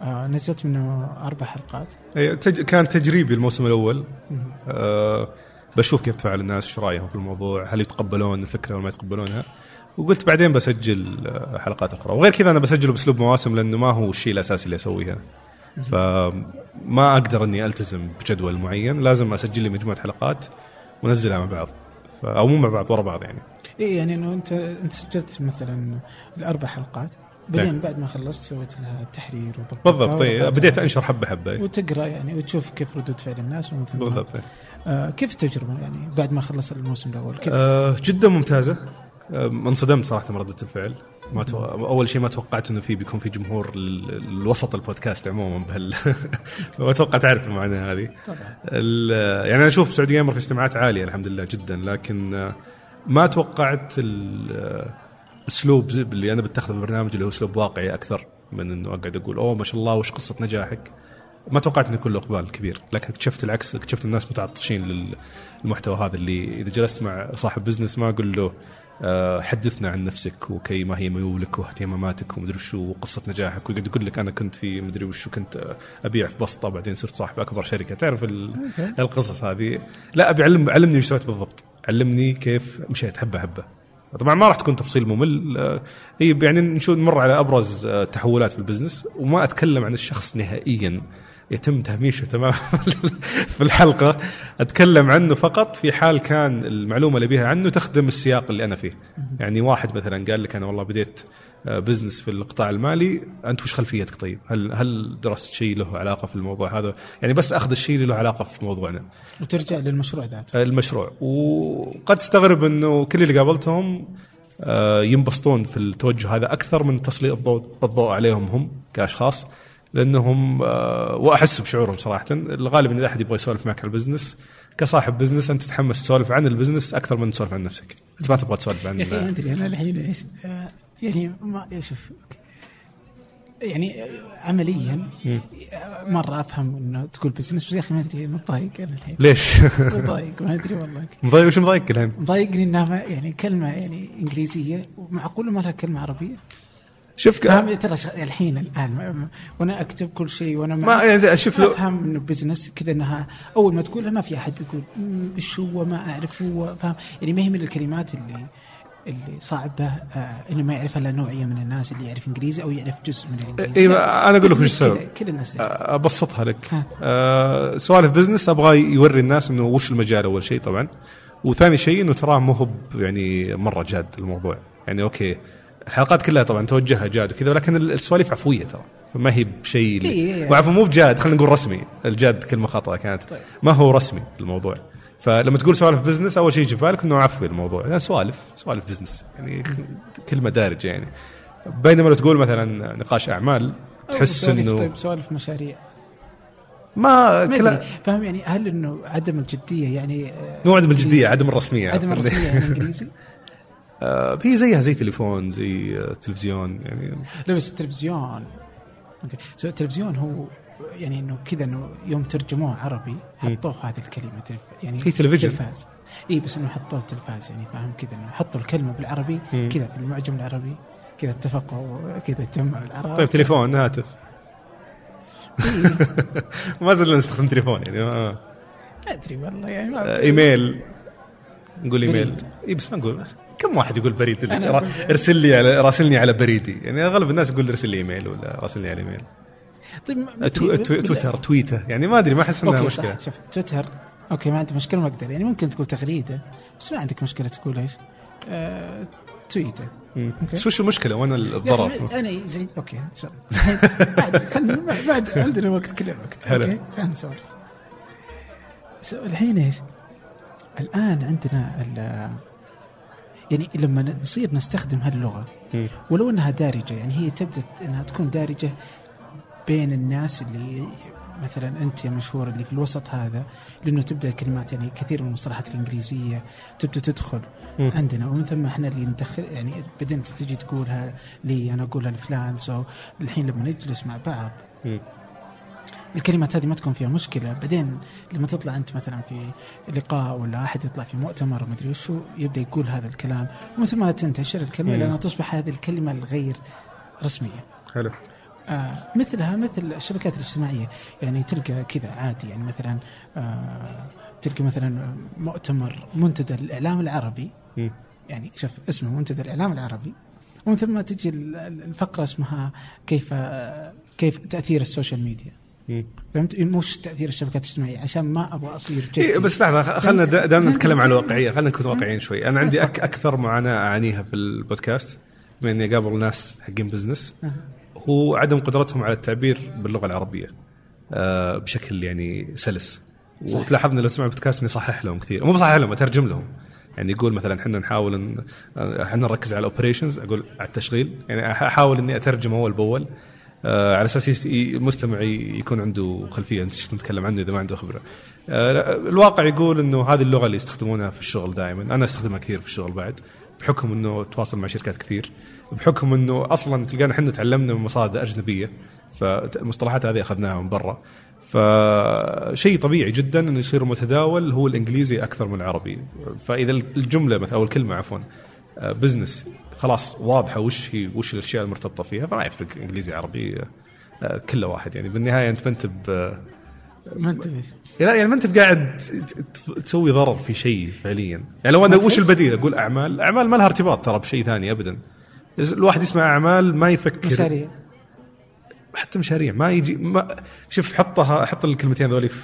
آه نزلت منه أربع حلقات. تج... كان تجريبي الموسم الأول. آه بشوف كيف تفاعل الناس إيش رأيهم في الموضوع هل يتقبلون الفكرة ولا ما يتقبلونها. وقلت بعدين بسجل آه، حلقات أخرى. وغير كذا أنا بسجله بأسلوب مواسم لأنه ما هو الشيء الأساسي اللي أسويه هنا فما أقدر إني ألتزم بجدول معين. لازم أسجل لي مجموعة حلقات ونزلها مع بعض. أو مو مع بعض ورا بعض يعني. اي يعني إنه أنت أنت سجلت مثلا الأربع حلقات بعدين نعم. بعد ما خلصت سويت لها تحرير بالضبط طيب بديت أنشر حبة حبة. وتقرأ يعني وتشوف كيف ردود فعل الناس ومثل بالضبط آه كيف التجربة يعني بعد ما خلص الموسم الأول؟ كيف؟ آه جدا ممتازة. انصدمت صراحة من ردة الفعل. ما تو... أول شيء ما توقعت إنه في بيكون في جمهور الوسط البودكاست عموما بهال ما أتوقع تعرف المعاناة هذه. طبعا. يعني أنا أشوف سعودي gamer في استماعات عالية الحمد لله جدا لكن آه، ما توقعت الاسلوب اللي أنا بتخذه في البرنامج اللي هو أسلوب واقعي أكثر من إنه أقعد أقول أوه ما شاء الله وش قصة نجاحك؟ ما توقعت إنه يكون له إقبال كبير لكن اكتشفت العكس اكتشفت الناس متعطشين للمحتوى هذا اللي إذا جلست مع صاحب بزنس ما أقول له آه، حدثنا عن نفسك وكي ما هي ميولك واهتماماتك ومدري شو وقصه نجاحك. ويقعد يقول لك أنا كنت في مدري وشو كنت أبيع في بسطة بعدين صرت صاحب أكبر شركة. تعرف القصص هذه؟ لا أبي علم علمني إيش سويت بالضبط. علمني كيف مشيت حبه حبه طبعا ما راح تكون تفصيل ممل. آه، هي يعني نشوف نمر على أبرز التحولات في ال business. وما أتكلم عن الشخص نهائيا. يتم تهميشه تماما في الحلقة. أتكلم عنه فقط. في حال كان المعلومة اللي بيها عنه تخدم السياق اللي أنا فيه. يعني واحد مثلا قال لك أنا والله بديت business في القطاع المالي. أنت وش خلفيتك طيب؟ هل هل درست شيء له علاقة في الموضوع هذا؟ يعني بس أخذ الشيء اللي له علاقة في موضوعنا. وترجع للمشروع ذاته. المشروع. وقد تستغرب إنه كل اللي قابلتهم آه، ينبسطون في التوجه هذا أكثر من تسليط الضوء الضوء عليهم هم كأشخاص. لأنهم آه، وأحس بشعورهم صراحة. الغالب إن اذا أحد يبغى يسولف معك على ال business كصاحب business أنت تتحمس تسولف عن ال business أكثر من تسولف عن نفسك. أنت ما تبغى تسولف عن يا أخي ما أدري أنا الحين إيش؟ يعني ما شوف يعني عمليا مرة أفهم إنه تقول business بس يا أخي ما أدري متضايق أنا الحين. ليش؟ متضايق ما أدري والله. مضايق؟ وش مضايقك الحين؟ مضايقني إنها يعني كلمة يعني إنجليزية ومعقول ما لها كلمة عربية؟ شوف ترى الحين الآن وأنا أكتب كل شيء وأنا ما يعني أشوف لو أفهم إنه business كذا إنها أول ما تقولها ما في أحد بيقول إيش هو؟ ما اعرف هو فاهم يعني ما هي من الكلمات اللي اللي صعبة آه إنه ما يعرفها إلا نوعية من الناس اللي يعرف إنجليزي أو يعرف جزء من الإنجليزي. أيوه أنا أقول لك وش السبب. كل الناس أبسطها لك. آه سوالف business أبغى يوري الناس إنه وش المجال أول شيء طبعا. وثاني شيء إنه تراه مو يعني مرة جاد الموضوع. يعني okay الحلقات كلها طبعا توجهها جاد وكذا ولكن السواليف عفوية ترى. فما هي بشيء إيه إيه. وعفوا مو بجاد خلينا نقول رسمي. الجاد كلمة خطا كانت. طيب. ما هو رسمي الموضوع؟ فلما تقول سوالف business أول شيء يجي في بالك إنه عفوي الموضوع. يعني سوالف سوالف business يعني كلمة دارجة يعني. بينما لو تقول مثلا نقاش أعمال تحس إنه طيب سوالف مشاريع. ما كلا فاهم يعني هل إنه عدم الجدية يعني مو عدم الجدية عدم الرسمية. عدم الرسمية يعني إنجليزي؟ آه هي زيها زي تليفون زي تلفزيون يعني. لا بس التلفزيون okay. so التلفزيون هو يعني إنه كذا إنه يوم ترجموه عربي حطوه هذه الكلمة يعني في تلفزيون. تلفاز. إي بس إنه حطوه تلفاز يعني فاهم؟ كذا إنه حطوا الكلمة بالعربي كذا في المعجم العربي كذا اتفقوا كذا تجمعوا العرب. طيب تليفون هاتف. ما زلنا نستخدم تليفون يعني آه. ما أدري والله يعني آه، ما إيميل. نقول إيميل. إي بس ما نقول. كم واحد يقول بريد. ارسل لي على راسلني على بريدي يعني أغلب الناس يقول ارسل لي إيميل ولا راسلني على إيميل طيب تو- بدي- تو- تويتر تويته يعني ما أدري ما أحس إنها مشكلة صح شوف تويتر okay ما عندي مشكلة ما أقدر يعني ممكن تقول تغريدة بس ما عندك مشكلة تقول إيش؟ آه. okay. بس وش المشكلة وين الضرر؟ أنا يزعج okay. بعد بعد عندنا وقت كل الوقت هلا. okay خلينا نسولف so الحين إيش؟ الآن عندنا ال- يعني لما نصير نستخدم هاللغة. ولو إنها دارجة يعني هي تبدأ إنها تكون دارجة بين الناس اللي مثلا أنت يا مشهور اللي في الوسط هذا لأنه تبدأ الكلمات يعني كثير من المصطلحات الإنجليزية تبدأ تدخل مم. عندنا ومن ثم إحنا اللي ندخل يعني بعدين تجي تقولها لي أنا أقولها لفلان سو الحين لما نجلس مع بعض مم. الكلمات هذه ما تكون فيها مشكلة. بعدين لما تطلع أنت مثلا في لقاء ولا أحد يطلع في مؤتمر وما أدري وشو يبدأ يقول هذا الكلام. ومن ثم لا تنتشر الكلمة. لأنها تصبح هذه الكلمة الغير رسمية. حلو. آه مثلها مثل الشبكات الاجتماعية. يعني تلقى كذا عادي. يعني مثلا آه تلقى مثلا مؤتمر منتدى الإعلام العربي. مم. يعني شوف اسمه منتدى الإعلام العربي. ومن ثم تجي ال- ال- الفقرة اسمها كيف آه، كيف تأثير ال social media. فهمت؟ مش تأثير الشبكات الاجتماعية عشان ما أبغى أصير جدي. إيه بس لحظة خلينا؟ دائما نتكلم عن؟ الواقعية خلينا نكون واقعيين شوي أنا عندي أك أكثر معاناة أعانيها في البودكاست بما اني اقابل ناس حقين business. هو عدم قدرتهم على التعبير باللغة العربية آه، بشكل يعني سلس. صح. وتلاحظ لو تسمع بودكاست اني صحح لهم كثير. مو بصحح لهم أترجم لهم. يعني يقول مثلا إحنا نحاول إحنا نركز على ال operations أقول على التشغيل. يعني أحاول إني اترجم أول بأول. على أساس المستمع يكون عنده خلفية أنت إيش تتكلم عنه إذا ما عنده خبرة. آه الواقع يقول إنه هذه اللغة اللي يستخدمونها في الشغل دائما، أنا أستخدمها كثير في الشغل بعد بحكم إنه تواصل مع شركات كثير، بحكم إنه أصلا تلقانا إحنا تعلمنا من مصادر أجنبية فالمصطلحات هذه أخذناها من برا. فشيء طبيعي جدا إنه يصير متداول هو الإنجليزي أكثر من العربي فإذا الجملة مثلا أو الكلمة عفوا آه، بزنس خلاص واضحة وش هي وش الأشياء المرتبطة فيها. فما يفرق إنجليزي عربي آه، كله واحد. يعني بالنهاية أنت ما أنت ما أنت؟ لا يعني ما أنت بقاعد ت- تسوي ضرر في شيء فعليا. يعني لو أنا وش؟ البديل؟ أقول أعمال. أعمال ما لها ارتباط ترى بشيء ثاني ابدا. الواحد يسمع أعمال ما يفكر. مشاريع. حتى مشاريع. ما يجي ما شوف حطها حط الكلمتين ذولي في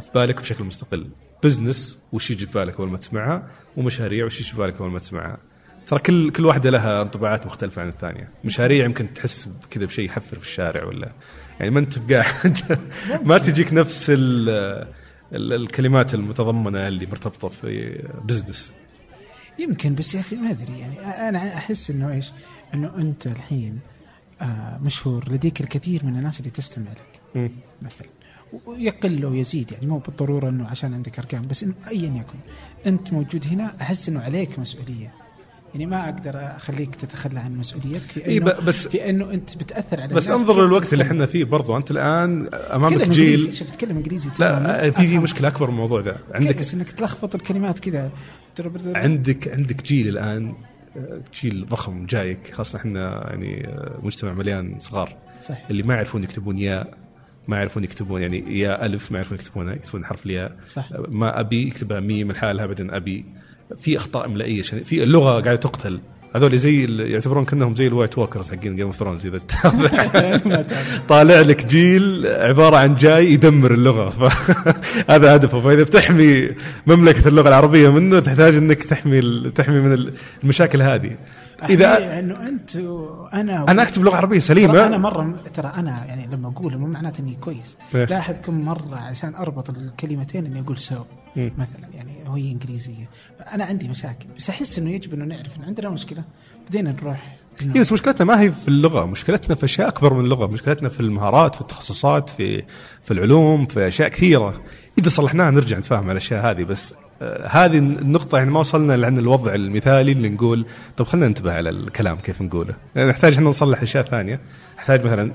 في بالك بشكل مستقل. بزنس وش يجي في بالك أول ما تسمعها ومشاريع وش يجي في بالك أول ما تسمعها. ترى كل كل واحدة لها انطباعات مختلفة عن الثانية. مشاريع يمكن تحس كذا بشيء يحفر في الشارع ولا يعني ما انت بقاعد ما تجيك نفس ال ال- الكلمات المتضمنة اللي مرتبطة في بزنس يمكن بس يا أخي ما أدري. يعني أنا أحس إنه إيش؟ إنه أنت الحين آه مشهور لديك الكثير من الناس اللي تستمع لك. مثلا. ويقل ويزيد يعني مو بالضرورة إنه عشان عندك أرقام بس إنه ايا يكن. أنت موجود هنا أحس إنه عليك مسؤولية. يعني ما أقدر أخليك تتخلى عن مسؤوليتك في إيه انه ب- بس- في أنه أنت بتأثر على بس انظر للوقت اللي. إحنا فيه برضو. أنت الآن امامك جيل شوف تتكلم إنجليزي. لا في في أفهم. مشكلة أكبر من الموضوع ذا عندك بس إنك تلخبط الكلمات كذا. عندك عندك جيل الآن آه، جيل ضخم جايك. خاصة إحنا يعني آه، مجتمع مليان صغار. صح اللي ما يعرفون يكتبون ياء ما يعرفون يكتبون يعني ياء ألف ما يعرفون يكتبونها يكتبون حرف الياء. صح. آه، ما أبي يكتبها ميم لحالها بعدين أبي. في أخطاء املائيه في اللغة قاعدة تقتل. هذول زي يعتبرون كأنهم زي ال White Walkers حقين Game of Thrones إذا تتابع. طالع لك جيل عبارة عن جاي يدمر اللغة. فهذا هدفه. فإذا بتحمي مملكة اللغة العربية منه تحتاج إنك تحمي تحمي من المشاكل هذه. إذا إنه أنت وأنا أنا أكتب لغة عربية سليمة. أنا مرة ترى أنا يعني لما أقول مو معناته إني كويس. إيه. لاحظ كم مرة عشان أربط الكلمتين إني أقول so. مثلا. يعني وهي إنجليزية. فانا عندي مشاكل بس أحس إنه يجب إنه نعرف انه عندنا مشكلة بدينا نروح هي بس مشكلتنا ما هي في اللغة مشكلتنا في أشياء أكبر من اللغة مشكلتنا في المهارات في التخصصات في في العلوم في أشياء كثيرة. إذا صلحناها نرجع نتفاهم على الأشياء هذه بس آه، هذه النقطة يعني ما وصلنا لعند الوضع المثالي اللي نقول طب خلينا ننتبه على الكلام كيف نقوله. يعني نحتاج إحنا نصلح أشياء ثانية. نحتاج مثلا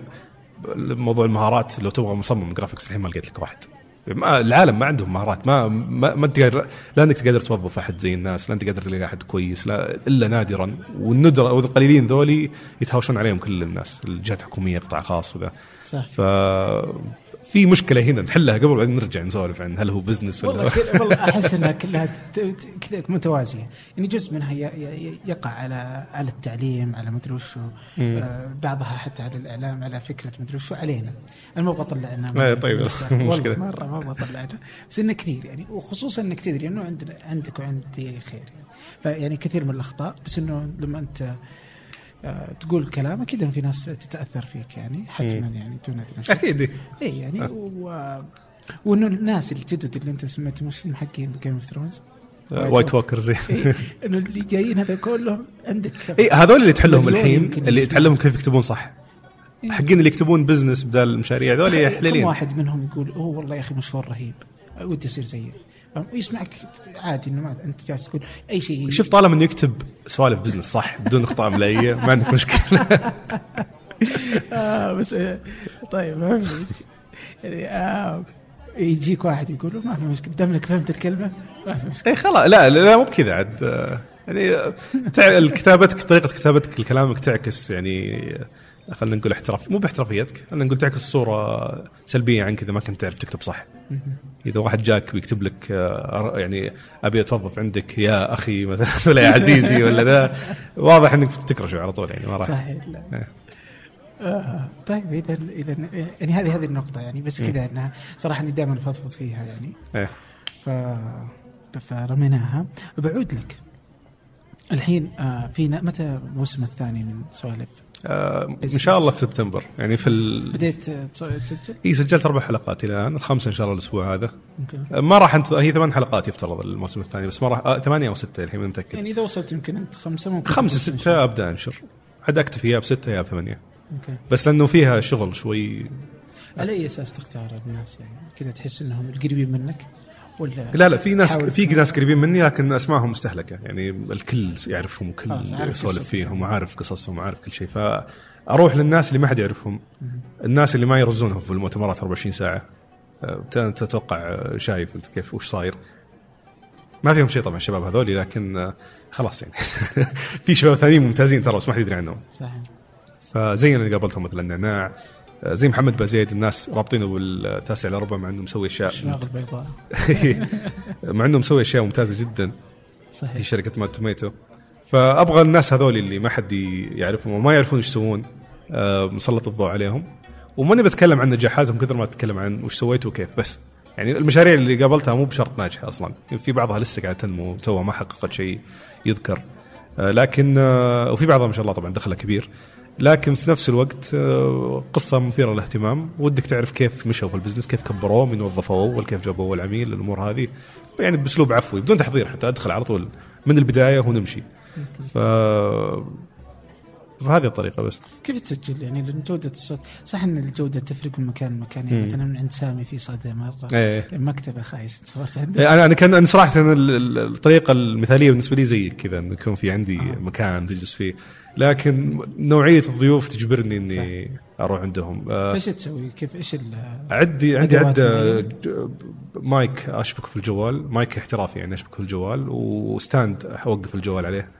موضوع المهارات لو تبغى مصمم جرافيكس الحين ما لقيت لك واحد. ما العالم ما عندهم مهارات. ما ما, ما انت قادر لا انك تقدر توظف أحد زي الناس لا انت قادر تلاقي أحد كويس لا إلا نادرا. والندرة أو القليلين ذولي يتهاوشون عليهم كل الناس. الجهات الحكومية قطاع خاص وذا. صح. ف في مشكلة هنا نحلها قبل بعدين نرجع نسولف عن هل هو بزنس ولا والله أحس إنها كلها كذا متوازية. يعني جزء منها يقع على على التعليم على مدري وشو. آه بعضها حتى على الإعلام على فكرة مدري وشو علينا. أنا ما أبغى اطلع عنها لا، طيب، مشكلة. مرة ما أبغى اطلع عنها بس إنه كثير يعني وخصوصا إنك تدري إنه عندنا عندك وعندي خير يعني. فيعني كثير من الأخطاء بس إنه لما أنت تقول كلام أكيد في ناس تتأثر فيك يعني حتما يعني دون. أكيد. إي يعني و... وإنه الناس الجدد اللي أنت سميتهم مش حقين Game of Thrones آه، White Walkers إنه اللي جايين هذا كلهم عندك إي هذول اللي تحلهم الحين اللي. يتعلمون كيف يكتبون صح إيه. حقين اللي يكتبون business بدال المشاريع هذول كم حليلين واحد منهم يقول أوه والله يا أخي مشوار رهيب ودي اصير زيه؟ ويسمعك عادي إنه ما أنت جالس تقول أي شيء. شوف طالما إنه يكتب سوالف بزنس صح؟ بدون إخطاء ملائيه ما عندك مشكلة. آه بس آه طيب ما يعني آه يجيك واحد يقول ما في مشكلة دام انك فهمت الكلمة؟ ما في مشكلة. اي خلاص. لا لا, مو بكذا عاد. يعني آه، كتابتك طريقة كتابتك لكلامك تعكس يعني خلينا نقول احتراف. مو باحترافيتك خلينا نقول تعكس صورة سلبية عنك إذا ما كنت تعرف تكتب صح. إذا واحد جاك بيكتب لك آه، يعني أبي أتوظف عندك يا أخي مثلا ولا يا عزيزي ولا ذا واضح إنك بتكرشه على طول يعني ما راح. صحيح لا. إيه. آه طيب إذا إذا يعني هذه هذه النقطة يعني بس كذا إنها صراحة إني دائما أفضفض فيها يعني. إيه. ف فرميناها بعود لك. الحين آه فينا متى الموسم الثاني من سوالف؟ آه، إن شاء الله في سبتمبر. يعني في ال... بديت آه، تسجل؟ إي سجلت أربع حلقات إلى الآن الخامسة إن شاء الله الأسبوع هذا. okay. ما راح انت... هي ثمان حلقات يفترض الموسم الثاني بس ما راح آه ثمانية أو ستة الحين متأكد. يعني إذا وصلت يمكن أنت خمسة ممكن خمسة ستة أبدأ أنشر. عاد أكتفي يا بستة يا بثمانية. okay. بس لأنه فيها شغل شوي. على أي أساس تختار الناس؟ يعني كذا تحس إنهم القريبين منك؟ ولا لا لا في ناس في ناس قريبين مني لكن أسمائهم مستهلكة. يعني الكل يعرفهم وكل يسولف. فيهم وعارف قصصهم وعارف كل شيء. فأروح للناس اللي ما حد يعرفهم. الناس اللي ما يرزونهم في المؤتمرات 24 ساعة. انت تتوقع شايف أنت كيف وش صاير. ما فيهم شيء طبعا الشباب هذولي لكن آه، خلاص يعني. في شباب ثانيين ممتازين ترى بس ما حد يدري عنهم. صحيح. فزي اللي قابلتهم مثلا نعناع. زي محمد بازيد الناس رابطينه بالتاسع إلى ربع مع إنه مسوي أشياء الشماغ البيضاء. مع إنه مسوي أشياء ممتازة جدا في صحيح. شركة مات توميتو. فأبغى الناس هذول اللي ما حد يعرفهم وما يعرفون إيش يسوون آه، مسلط الضوء عليهم. وماني بتكلم عن نجاحاتهم كثر ما أتكلم عن وش سويتوا وكيف بس يعني المشاريع اللي قابلتها مو بشرط ناجحة أصلا. في بعضها لسه قاعدة تنمو توها ما حققت شيء يذكر. آه، لكن آه، وفي بعضها ما شاء الله طبعا دخلها كبير. لكن في نفس الوقت آه، قصة مثيرة للاهتمام. ودك تعرف كيف مشوا في البزنس كيف كبروه من وظفوه اول كيف جابوا اول عميل الأمور هذه. يعني بأسلوب عفوي بدون تحضير حتى أدخل على طول من البداية ونمشي. ف فهذه الطريقة بس. كيف تسجل؟ يعني لأن جوده الصوت. صح إن الجودة تفرق من مكان لمكان. يعني. مثلا من عند سامي في صدى مرة إيه. المكتبة خايس صوت عنده أنا أنا كان أنا صراحة أنا ال- ال- الطريقة المثالية بالنسبة لي زيك كذا انه يكون في عندي آه. مكان تجلس فيه. لكن نوعية الضيوف تجبرني إني أروح عندهم. آه، فإيش تسوي؟ كيف إيش عندي عندي عده مايك أشبك في الجوال. مايك احترافي يعني أشبك في الجوال. و stand أوقف الجوال عليه.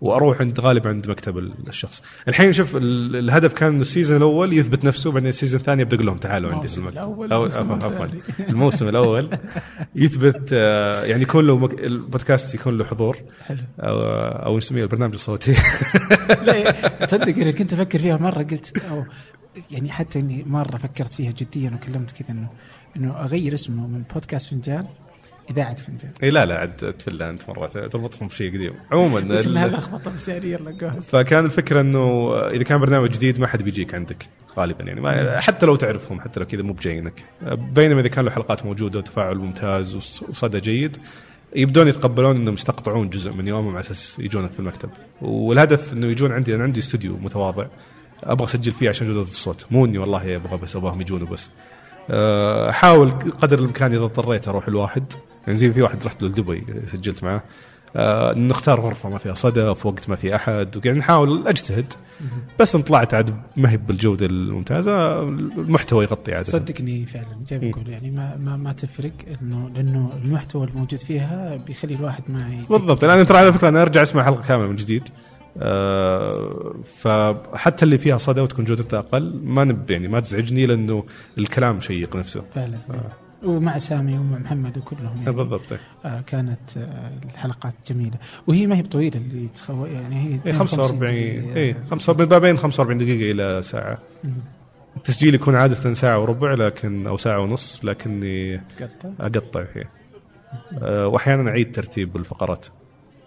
وأروح عند غالب عند مكتب ال- الشخص. الحين شوف ال- الهدف كان انه ال season الأول يثبت نفسه بعدين ال season الثاني ابدا أقول لهم تعالوا عندي في الموسم المكتب. الأول، أو- عفواً-. الموسم الأول يثبت آه، يعني يكون له مك... البودكاست يكون له حضور. حلو. أو أو نسميه البرنامج الصوتي. لا تصدق أنا كنت أفكر فيها مرة قلت أو يعني حتى إني مرة فكرت فيها جديا وكلمت كذا انه إنه أغير اسمه من بودكاست فنجان اذاعه فنجان اي لا لا عاد تفل انت مرة تربطهم بشيء قديم. عموما إنها لخبطة بس يعني يلا فكان الفكرة إنه إذا كان برنامج جديد ما حد بيجيك عندك غالبا يعني. ما حتى لو تعرفهم حتى لو كذا مو بجايينك. بينما إذا كان له حلقات موجودة وتفاعل ممتاز وص- وصدى جيد يبدون يتقبلون إنهم يستقطعون جزء من يومهم على أساس يجونك في المكتب. والهدف إنه يجون عندي أنا عندي استوديو متواضع. أبغى أسجل فيه عشان جودة الصوت. مو إني والله أبغى بس أبغاهم يجون بس. أه، احاول قدر الإمكان إذا اضطريت أروح الواحد. يعني زي في واحد رحت له لدبي سجلت معه. آه نختار غرفة ما فيها صدى في وقت ما في أحد وقاعد نحاول أجتهد. بس إن طلعت عاد ما هي بالجودة الممتازة المحتوى يغطي عاد صدقني فعلا جاي بقول يعني ما ما ما تفرق إنه لأنه المحتوى الموجود فيها بيخلي الواحد ما. بالضبط. الان ترى على فكرة أنا أرجع أسمع حلقة كاملة من جديد. آه، فحتى اللي فيها صدى وتكون جودتها أقل ما نب يعني ما تزعجني لأنه الكلام شيق نفسه. فعلا. ومع سامي ومع محمد وكلهم يعني بالضبط. آه كانت آه الحلقات جميلة وهي ما هي بطويله اللي تخو يعني هي إيه 45 دقيقة. اي 45 ما بين 45 دقيقة إلى ساعة مم. التسجيل يكون عادة ساعة وربع لكن أو ساعة ونص لكني تقطع أقطع فيه أه وأحيانا أعيد ترتيب الفقرات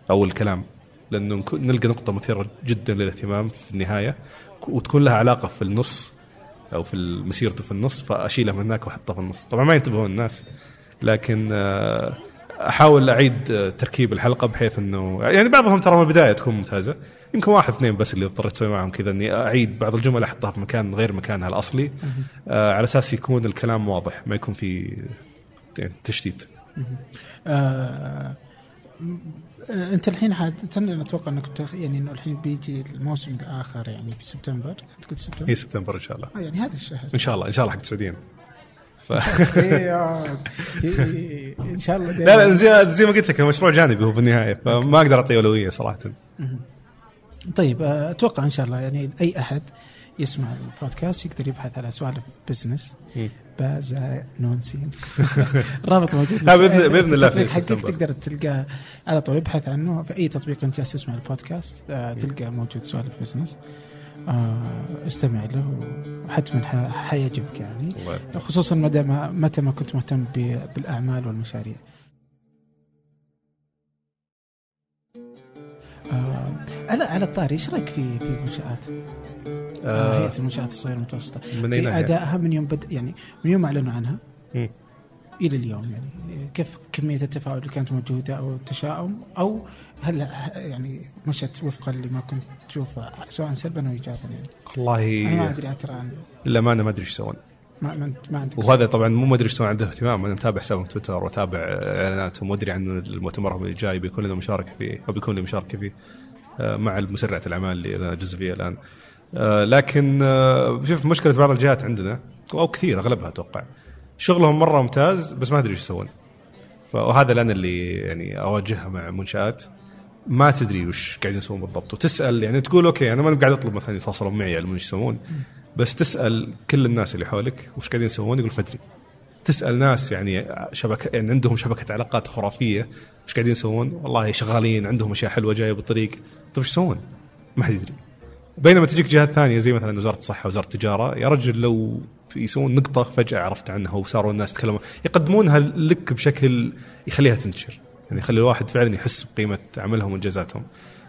أو الكلام لأنه نلقى نقطة مثيرة جدا للاهتمام في النهاية وتكون لها علاقة في النص أو في مسيرته في النص فاشيلها من هناك واحطها في النص. طبعا ما ينتبهون الناس لكن آه، أحاول أعيد آه، تركيب الحلقة بحيث إنه يعني بعضهم ترى من البداية تكون ممتازة. يمكن واحد اثنين بس اللي اضطريت أسوي معهم كذا إني أعيد بعض الجمل أحطها في مكان غير مكانها الأصلي. آه، على أساس يكون الكلام واضح ما يكون في يعني تشتيت. آه، انت الحين أنا أتوقع إنك بتخ... يعني إنه الحين بيجي الموسم الآخر يعني في سبتمبر. أنت قلت سبتمبر؟ هي سبتمبر إن شاء الله. آه يعني هذا الشهر. إن شاء الله إن شاء الله حق السعوديين. ف... إيه، آه، إن شاء الله. لا لا زي زي ما قلت لك المشروع جانبي هو في النهايه فما أقدر أعطيه أولوية صراحة. طيب آه، أتوقع إن شاء الله يعني أي أحد يسمع البودكاست يقدر يبحث على سوالف بزنس مم. بازا نون سين رابط موجود لا، بإذن- بإذن الله في التطبيق حقك. تقدر تلقاه على طول ابحث عنه في أي تطبيق أنت جالس تسمع البودكاست آه، تلقى موجود سوالف بزنس آه، استمع له وحتما حيعجبك يعني. خصوصا مدى ما متى ما كنت مهتم بالأعمال والمشاريع. آه على على الطاري إيش رأيك في في المنشات؟ آه آه، هيئه المنشآت الصغيرة والمتوسطه من اي؟ أدائها من يوم بد يعني من يوم أعلنوا عنها مم. إلى اليوم يعني كيف كمية التفاعل اللي كانت موجودة أو التشاؤم أو هل يعني مشت وفقا لما كنت تشوفه سواء سلبا أو ايجابا يعني. أنا ما والله ادري ترى عن- للامانه ما أدري إيش يسوون. ما ما, ما عندك. وهذا طبعا مو ما أدري إيش يسوون عنده اهتمام. أنا متابع حسابهم تويتر وأتابع اعلاناتهم وادري عن المؤتمر اللي جاي بيكون لنا مشاركة فيه أو بيكون لي مشاركة فيه آه، مع المسرعه الأعمال اللي أنا جزء فيها الآن. لكن آه، شوف مشكلة بعض الجهات عندنا أو كثير أغلبها أتوقع شغلهم مرة ممتاز بس ما أدري إيش يسوون. وهذا أنا اللي يعني اواجهها مع منشآت. ما تدري وش قاعدين يسوون بالضبط. وتسأل يعني تقول أوكي أنا ما قاعد أطلب مثلا يتواصلون معي يعلمون إيش يسوون. بس تسأل كل الناس اللي حولك وش قاعدين يسوون يقول ما أدري. تسأل ناس يعني شبكة يعني عندهم شبكة علاقات خرافية وش قاعدين يسوون؟ والله شغالين عندهم أشياء حلوة جاية بالطريق. طيب إيش يسوون؟ ما حد يدري. بينما تجيك جهات ثانية زي مثلا وزارة الصحة وزارة التجارة يا رجل لو يسوون نقطة فجأة عرفت عنها وصاروا الناس يتكلمون يقدمونها لك بشكل يخليها تنتشر. يعني يخلي الواحد فعلا يحس بقيمة عملهم وإنجازاتهم.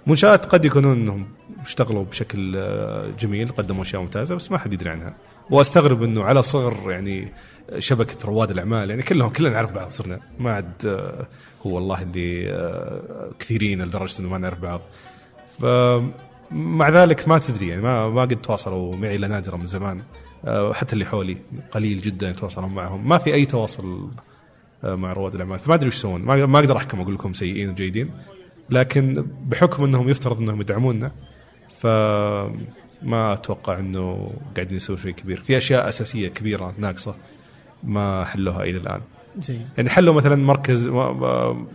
منشآت قد يكونون إنهم اشتغلوا بشكل آه، جميل قدموا أشياء ممتازة بس ما حد يدري عنها. وأستغرب إنه على صغر يعني شبكة رواد الأعمال يعني كلهم كلنا نعرف بعض صرنا ما عاد آه، هو والله اللي آه، كثيرين لدرجة إنه ما نعرف بعض. فمع ذلك ما تدري يعني ما ما قد تواصلوا معي إلا نادرا من زمان. آه، حتى اللي حولي قليل جدا يتواصلون معهم. ما في أي تواصل آه، مع رواد الاعمال فما أدري وش يسوون. ما ما أقدر أحكم أقول لكم سيئين وجيدين. لكن بحكم إنهم يفترض إنهم يدعموننا فما أتوقع إنه قاعدين يسوون شيء كبير. في أشياء أساسية كبيرة ناقصة ما حلوها إلى الآن. زي يعني حلوا مثلا مركز ما- ما-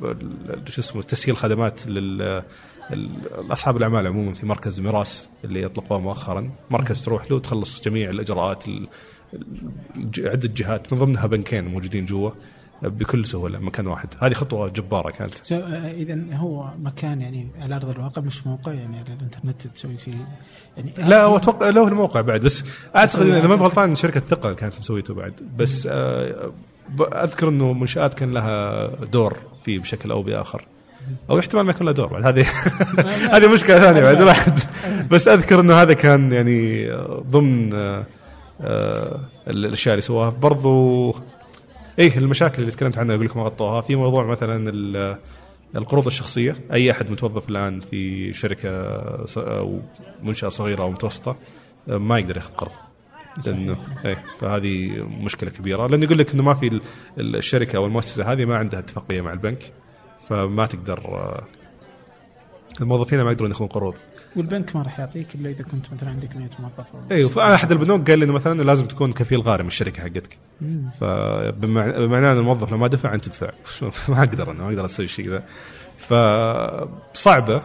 شو اسمه تسهيل خدمات لل أصحاب الأعمال عموما في مركز ميراس اللي اطلقوه مؤخرا. مركز تروح له تخلص جميع الإجراءات عدة جهات من ضمنها بنكين موجودين جوا بكل سهولة مكان واحد. هذه خطوة جبارة كانت. سو اذا هو مكان يعني على أرض الواقع مش موقع يعني على الإنترنت تسوي فيه يعني لا واتوقع له الموقع بعد بس أعتقد إذا ما بغلطان شركة ثقل كانت مسويته بعد. بس آه، أذكر إنه منشآت كان لها دور فيه بشكل أو بآخر. أو احتمال ما يكون لها دور بعد. هذه هذه مشكلة ثانية بعد الواحد بس أذكر إنه هذا كان يعني ضمن آه، الأشياء اللي سواها. برضو إيه المشاكل اللي تكلمت عنها أقول لك ما غطوها في موضوع مثلا ال- القروض الشخصية. أي أحد متوظف الآن في شركة أو منشأة صغيرة أو متوسطة آه، ما يقدر يأخذ قرض. لأنه إيه فهذه مشكلة كبيرة. لأنه يقول لك إنه ما في ال- ال- الشركة أو المؤسسة هذه ما عندها اتفاقية مع البنك. فما تقدر آه، الموظفين ما يقدرون ياخذون قروض والبنك ما راح يعطيك إلا إذا كنت مثلا عندك 100 موظف أيوه فانا احد البنوك قال لي إنه مثلا لازم تكون كفيل غارم الشركة حقتك. فبمعنى إن الموظف لو ما دفع أنت تدفع ما أقدر أنا ما أقدر أسوي شيء ذا فصعبة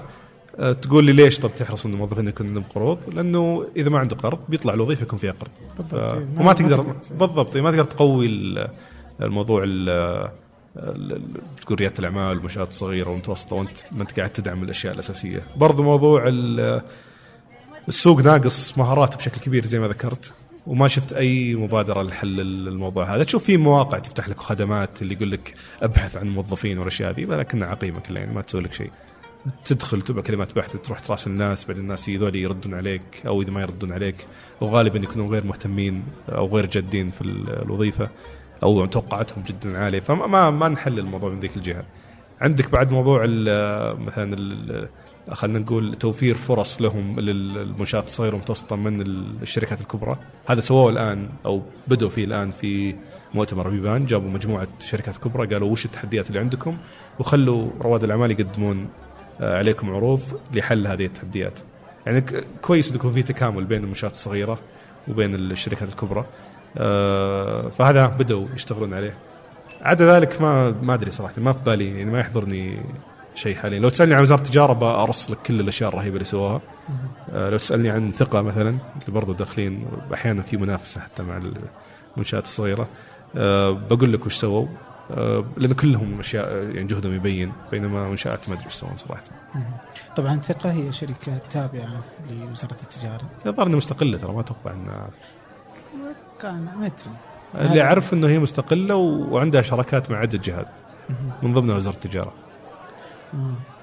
آه، تقول لي ليش طب تحرص إن الموظفين يكون عندهم قروض؟ لأنه إذا ما عنده قرض بيطلع الوظيفة يكون فيها قرض. بالضبط. ف... ما- وما ما تقدر. بالضبط ما تقدر تقوي ال- الموضوع ال- تقول رياده الأعمال والمنشآت الصغيرة والمتوسطة وأنت ما أنت قاعد تدعم الأشياء الأساسية. برضو موضوع ال- السوق ناقص مهارات بشكل كبير زي ما ذكرت وما شفت أي مبادرة لحل الموضوع هذا. تشوف في مواقع تفتح لك خدمات اللي يقول لك ابحث عن موظفين والأشياء هذه ولكنها عقيمه كلها يعني ما تسوي لك شيء. تدخل تبع كلمات بحث تروح تراسل الناس بعد الناس ذولي يردون عليك أو إذا ما يردون عليك وغالبا يكونون غير مهتمين أو غير جادين في ال- الوظيفة. أو توقعاتهم جدا عالية. فما ما, نحل الموضوع من ذيك الجهة. عندك بعد موضوع مثلا خلينا نقول توفير فرص لهم للمنشآت الصغيرة والمتوسطة من الشركات الكبرى. هذا سووه الآن أو بدوا فيه الآن في مؤتمر بيبان جابوا مجموعة شركات كبرى قالوا وش التحديات اللي عندكم؟ وخلوا رواد الأعمال يقدمون آه، عليكم عروض لحل هذه التحديات. يعني كويس انه يكون في تكامل بين المنشآت الصغيرة وبين الشركات الكبرى. فهذا بدأوا يشتغلون عليه. عدا ذلك ما ما أدري صراحة ما في بالي يعني ما يحضرني شيء حاليا. لو تسألني عن وزارة التجارة بارص لك كل الأشياء الرهيبة اللي سووها آه، لو تسألني عن ثقة مثلا اللي برضو داخلين أحيانا في منافسة حتى مع المنشآت الصغيرة آه، بقول لك وش سووا؟ آه، لأن كلهم أشياء يعني جهدهم يبين بينما منشآت ما أدري وش يسوون صراحة. طبعا ثقة هي شركة تابعة لوزارة التجارة. الظاهر انها مستقلة ترى ما أتوقع ان كان ما أدري. اللي اعرف إنه هي مستقلة وعندها شراكات مع عدة جهات. من ضمنها وزارة التجارة.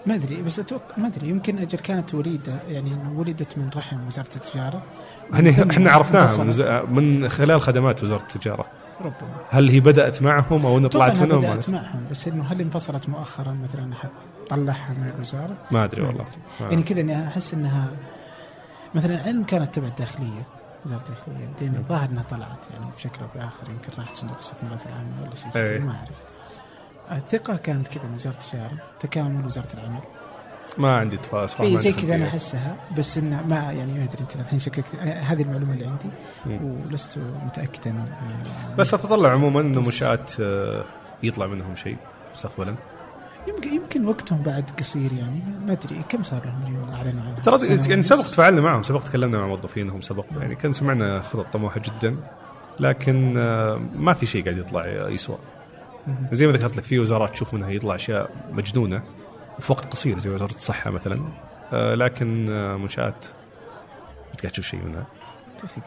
ما أدري بس أتوقع ما أدري يمكن أجل كانت وليدة يعني ولدت من رحم وزارة التجارة. يعني إحنا عرفناها. من, ز- من خلال خدمات وزارة التجارة. ربما. هل هي بدأت معهم أو إن أتوقع طلعت منهم بدأت معهم بس إنه هل انفصلت مؤخرا مثلا أحد طلعها من الوزارة؟ ما أدري والله. ما- يعني كذا إني أحس إنها مثلا علم كانت تبع الداخليه وزاره الداخليه بعدين الظاهر انها طلعت يعني بشكل أو بآخر يمكن راحت صندوق الاستثمارات العامه ولا شيء زي إيه. ما أعرف الثقة كانت كذا من وزارة التجاره تكامل وزارة العمل ما عندي تفاصيل اي زي كذا أنا. أحسها بس إنه ما يعني ما أدري أنت الحين شككت هذه المعلومة اللي عندي. ولست متأكدا آه، بس أتطلع عموما إنه منشات آه، يطلع منهم شيء مستقبلا يمكن يمكن وقتهم بعد قصير يعني. ما أدري كم صار لهم اليوم؟ اعلنوا عنها ترى يعني؟ سبق تفاعلنا معهم سبق تكلمنا مع موظفينهم سبق يعني كان سمعنا خطط طموحة جدا لكن آه، ما في شيء قاعد يطلع يسوى. زي ما ذكرت لك في وزارات تشوف منها يطلع أشياء مجنونة وفي وقت قصير زي وزارة الصحة مثلا. آه، لكن آه، منشآت ما قاعد تشوف شيء منها. توفيق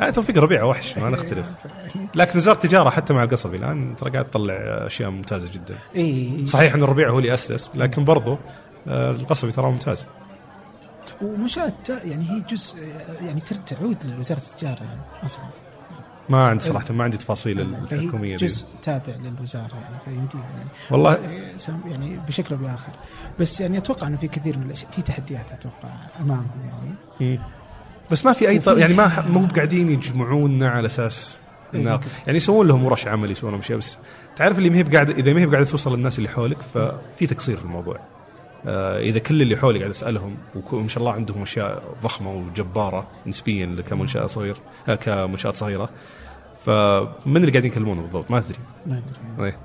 آه، توفيق ربيعه وحش ما نختلف. لكن وزارة التجارة حتى مع القصبي الآن ترى قاعد تطلع أشياء ممتازة جدا. اي صحيح إن الربيع هو اللي أسس لكن برضو آه، القصبي ترى ممتاز. ومنشات يعني هي جزء يعني تر- تعود لوزارة التجارة يعني أصلا. ما عندي صراحة ما عندي تفاصيل فهي الحكومية دي. جزء تابع للوزارة يعني فيمديهم يعني. والله. سام- يعني بشكل أو بآخر. بس يعني أتوقع إنه في كثير من الاشياء في تحديات أتوقع أمامهم يعني. مم. بس ما في أي. وفي- يعني ما مو قاعدين يجمعونا على أساس إيه، إنه. يعني يسوون لهم ورش عمل يسوون لهم اشياء بس تعرف اللي ما هي بقاعده إذا ما هي بقاعدة توصل للناس اللي حولك ففي تقصير في الموضوع. آه إذا كل اللي حولي قاعد أسألهم وما شاء الله عندهم أشياء ضخمة وجبارة نسبيا كمنشأة صغير آه كمنشات صغيرة فمن اللي قاعدين يكلمونه بالضبط ما تدري. ما أدري إيه.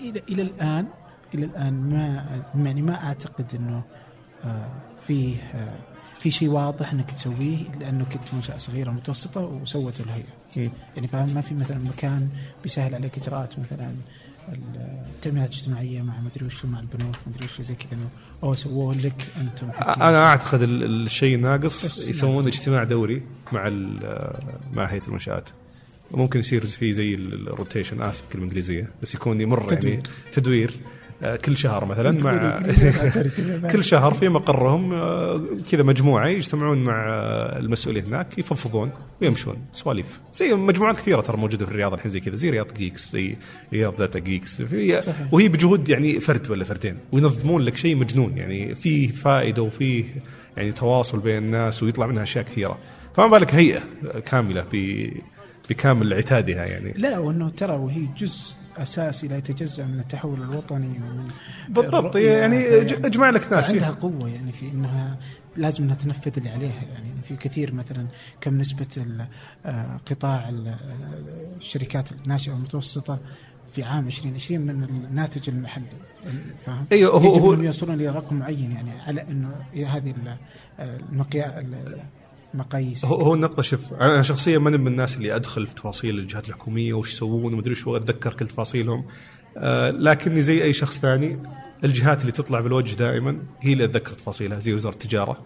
إلى إلى الان إلى الآن ما يعني ما أعتقد إنه آه، فيه آه، في شيء واضح إنك تسويه لأنه كنت منشاه صغيرة متوسطة وسوته الهيئه. يعني فاهم ما في مثلا مكان بيسهل عليك إجراءات مثلا التامينات الاجتماعية مع مدري وش مع البنوك مدري وش زي كذا أو سووه لك أنتم. أنا أعتقد ال- الشيء الناقص يسوون. اجتماع دوري مع مع هيئة المنشآت ممكن يصير فيه زي ال- ال rotation آسف كلمه انجليزيه بس يكون يمر يعني تدوير. آه، كل شهر مثلا مع. كل شهر. في مقرهم آه، كذا مجموعة يجتمعون مع آه، المسؤولين هناك يفضفضون ويمشون. سواليف. زي مجموعات كثيرة ترى موجودة في الرياض الحين زي كذا زي رياض Geeks زي رياض Data Geeks. وهي بجهود يعني فرد ولا فردين وينظمون لك شيء مجنون. يعني فيه فائدة وفيه يعني تواصل بين الناس ويطلع منها أشياء كثيرة. فما بالك هيئة كاملة ب بكامل عتادها يعني. لا وأنه ترى وهي جزء اساسي لا يتجزأ من التحول الوطني ومن بالضبط. يعني ج- اجمع لك ناس عندها قوة يعني في إنها لازم انها تنفذ اللي عليها يعني في كثير مثلا كم نسبة ال- آه، قطاع آه، الشركات الناشئة والمتوسطة في عام 2020 من الناتج المحلي فاهم؟ أيوه هو يجب هو يوصلون إلى رقم معين يعني على إنه هذه ال- المقاييس هو هو النقطة شوف أنا شخصيا ماني من الناس اللي أدخل في تفاصيل الجهات الحكومية وش يسوون ومدري شو أتذكر كل تفاصيلهم. آه لكني زي أي شخص ثاني الجهات اللي تطلع بالوجه دائما هي اللي أتذكر تفاصيلها زي وزارة التجارة.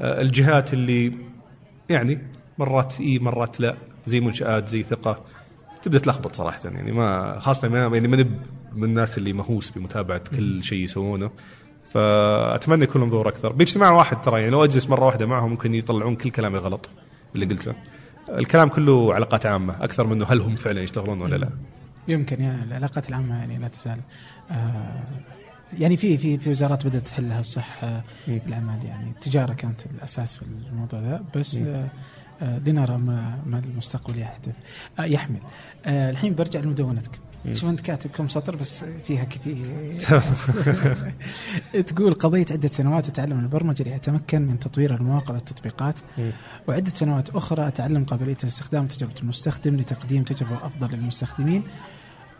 آه الجهات اللي يعني مرات إي مرات لا زي منشآت زي ثقة. تبدأ تلخبط صراحة يعني ما خاصة ما يعني ماني من الناس اللي مهووس بمتابعة كل شيء يسوونه. فأتمنى يكون لهم دور أكثر باجتماع واحد ترى يعني لو أجلس مرة واحدة معهم ممكن يطلعون كل كلامي غلط اللي قلته الكلام كله علاقات عامة أكثر منه هل هم فعلا يشتغلون ولا لا يمكن يعني العلاقات العامة يعني لا تزال آه يعني في في في وزارات بدأت تحلها الصح آه. الاعمال يعني التجارة كانت الأساس في الموضوع ذا بس مم. آه آه لنرى ما ما المستقبل يحدث يحمل الحين برجع لمدونتك. شوف أنت كاتب كم سطر بس فيها كثير. تقول قضيت عدة سنوات أتعلم البرمجة لأتمكن من تطوير المواقع والتطبيقات وعدة سنوات أخرى أتعلم قابلية الاستخدام وتجربة المستخدم لتقديم تجربة أفضل للمستخدمين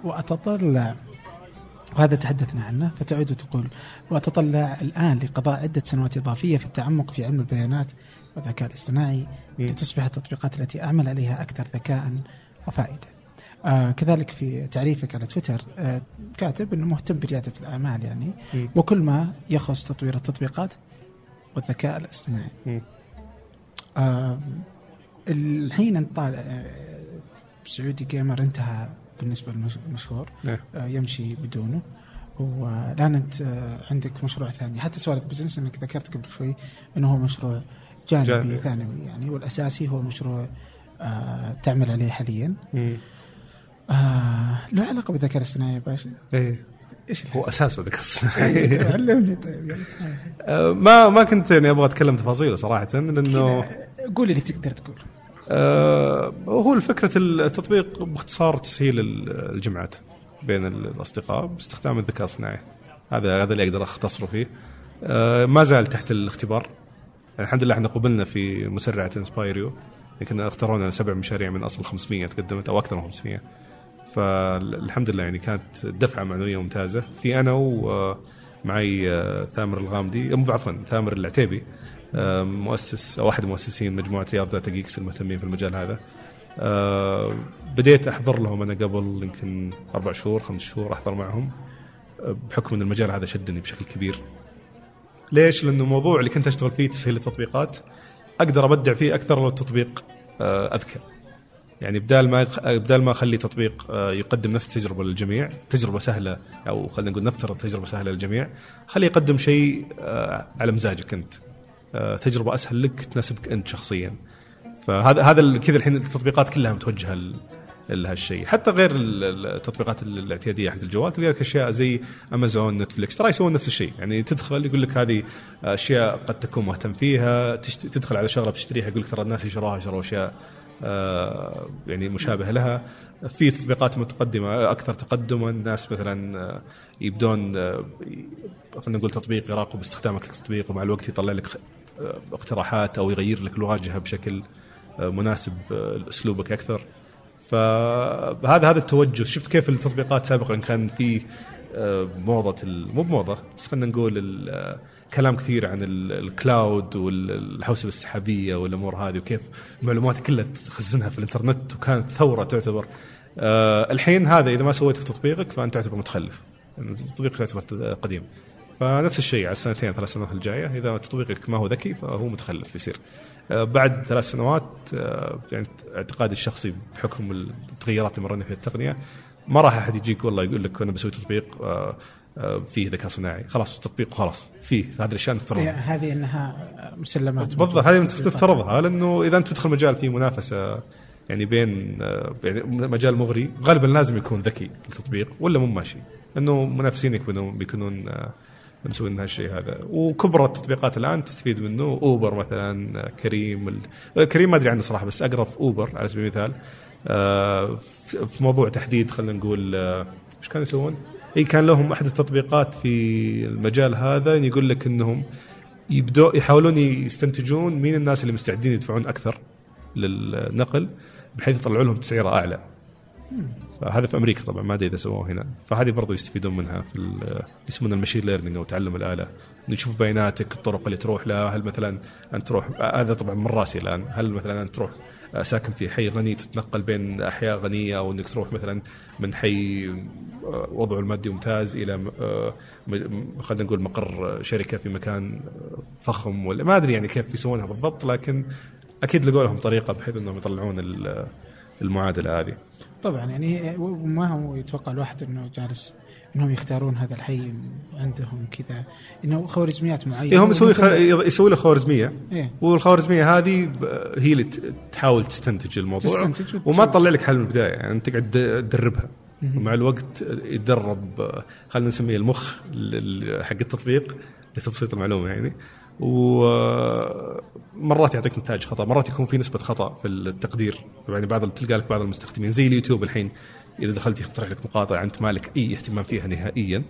وأتطلع وهذا تحدثنا عنه فتعود وتقول وأتطلع الآن لقضاء عدة سنوات إضافية في التعمق في علم البيانات والذكاء الاصطناعي. لتصبح التطبيقات التي أعمل عليها أكثر ذكاء وفائدة. آه كذلك في تعريفك على تويتر آه كاتب أنه مهتم بريادة الأعمال يعني. وكل ما يخص تطوير التطبيقات والذكاء الاصطناعي. آه الحين أنت طالع آه، Saudi Gamer انتهى بالنسبة للمشهور إيه. آه يمشي بدونه والآن أنت آه عندك مشروع ثاني حتى سوالف بزنس إنك ذكرت قبل شوي إنه هو مشروع جانبي جانبي. ثانوي يعني والأساسي هو مشروع آه تعمل عليه حاليا مم. آه له علاقة بالذكاء الاصطناعي يا باشا. إيه. إيش هو أساسه الذكاء الاصطناعي. علمني طيب. آه، ما ما كنت يعني أبغى أتكلم تفاصيله صراحة لأنه قول اللي تقدر تقول. آه، هو فكره التطبيق باختصار تسهيل ال- الجمعات بين الأصدقاء باستخدام الذكاء الصناعي هذا هذا اللي أقدر أختصره فيه. آه، ما زال تحت الاختبار. يعني الحمد لله إحنا قبلنا في مسرعة InspireU يمكن اختارونا سبع مشاريع من أصل 500 تقدمت أو أكثر من 500 فالحمد لله يعني كانت دفعة معنوية ممتازة. في أنا ومعي آه، ثامر الغامدي عفوا ثامر العتيبي آه، مؤسس أو احد مؤسسين مجموعة رياض Data Geeks المهتمين في المجال هذا. آه، بديت أحضر لهم أنا قبل يمكن أربع شهور خمس شهور أحضر معهم آه، بحكم إن المجال هذا شدني بشكل كبير. ليش؟ لأنه الموضوع اللي كنت أشتغل فيه تسهيل التطبيقات أقدر أبدع فيه أكثر لو التطبيق آه، أذكى. يعني بدال ما بدال ما أخلي تطبيق آه، يقدم نفس التجربة للجميع تجربة سهلة أو خلينا نقول نفترض تجربة سهلة للجميع خليه يقدم شيء آه، على مزاجك أنت. آه، تجربة أسهل لك تناسبك أنت شخصيا. فهذا هذا كذا الحين التطبيقات كلها متوجهة لهالشيء. حتى غير ال- ال- التطبيقات ال- الاعتيادية حق الجوال تلقى لك أشياء زي امازون نتفلكس ترى يسوون نفس الشيء. يعني تدخل يقول لك هذه أشياء قد تكون مهتم فيها. تدخل على شغلة بتشتريها يقول لك ترى الناس يشروها شروا أشياء. آه، يعني مشابهه لها. في تطبيقات متقدمة أكثر تقدما ناس مثلا آه، يبدون آه، خلينا نقول تطبيق يراقب استخدامك للتطبيق ومع الوقت يطلع لك آه، اقتراحات أو يغير لك الواجهه بشكل آه، مناسب آه، لأسلوبك أكثر. فهذا هذا التوجه. شفت كيف التطبيقات سابقا كان في آه، موضة مو بموضة بس خلينا نقول آه، كلام كثير عن ال- الكلاود والحوسبة السحابية والأمور هذه وكيف المعلومات كلها تخزنها في الإنترنت وكانت ثورة تعتبر. آه، الحين هذا إذا ما سويته في تطبيقك فأنت تعتبر متخلف. تطبيقك يعتبر قديم. فنفس الشيء على السنتين ثلاث سنوات الجاية. إذا تطبيقك ما هو ذكي فهو متخلف يصير. آه، بعد ثلاث سنوات آه، يعني اعتقادي الشخصي بحكم التغيرات اللي مرينا فيها التقنية ما راح أحد يجيك والله يقول لك أنا بسوي تطبيق آه، فيه ذكاء صناعي. خلاص تطبيق خلاص. فيه. هذه الأشياء نفترضها هذه إنها مسلمات. بالضبط هذه نفترضها لأنه إذا أنت تدخل مجال فيه منافسة يعني بين آه، يعني مجال مغري غالبا لازم يكون ذكي التطبيق ولا مو ماشي؟ لأنه منافسينك بيكونون بيكونون آه، مسوين هالشيء هذا. وكبر التطبيقات الآن تستفيد منه. أوبر مثلا آه، كريم ال... آه، كريم ما أدري عنه صراحة بس اقرا في أوبر على سبيل المثال. آه، في موضوع تحديد خلينا نقول آه، إيش كانوا يسوون؟ اي كان لهم أحد التطبيقات في المجال هذا يقول لك إنهم يبدو يحاولون يستنتجون مين الناس اللي مستعدين يدفعون أكثر للنقل بحيث يطلعوا لهم تسعيرة أعلى. فهذا في أمريكا طبعا ما أدري إذا سووه هنا. فهذه برضو يستفيدون منها في يسمونها المشين ليرنينج أو تعلم الآلة. إنه يشوف بياناتك الطرق اللي تروح لها هل مثلا أنت تروح هذا طبعا من راسي الآن. هل مثلا أنت تروح ساكن في حي غني تتنقل بين أحياء غنية أو إنك تروح مثلا من حي آه، وضعه المادي ممتاز إلى آه، خلينا نقول مقر شركة في مكان آه، فخم ولا ما أدري يعني كيف يسوونها بالضبط لكن أكيد لقوا لهم طريقة بحيث إنهم يطلعون ال- المعادلة هذه. طبعا يعني وما هو يتوقع الواحد إنه جالس إنهم يختارون هذا الحي عندهم كذا. إنه خوارزميات معينة. إيه هم يسوي خ... يسوي له خوارزمية. إيه. والخوارزمية هذه هي اللي تحاول تستنتج الموضوع. تستنتج وما تطلع لك حل من البداية. يعني أنت تقعد تد- تدربها. ومع الوقت يتدرب خلينا نسميه المخ ال- ال- حق التطبيق لتبسيط المعلومة يعني. ومرات يعطيك نتائج خطأ. مرات يكون في نسبة خطأ في التقدير. يعني بعض تلقى لك بعض المستخدمين. زي اليوتيوب الحين. إذا دخلت يقترح لك مقاطع أنت مالك أي اهتمام فيها نهائيا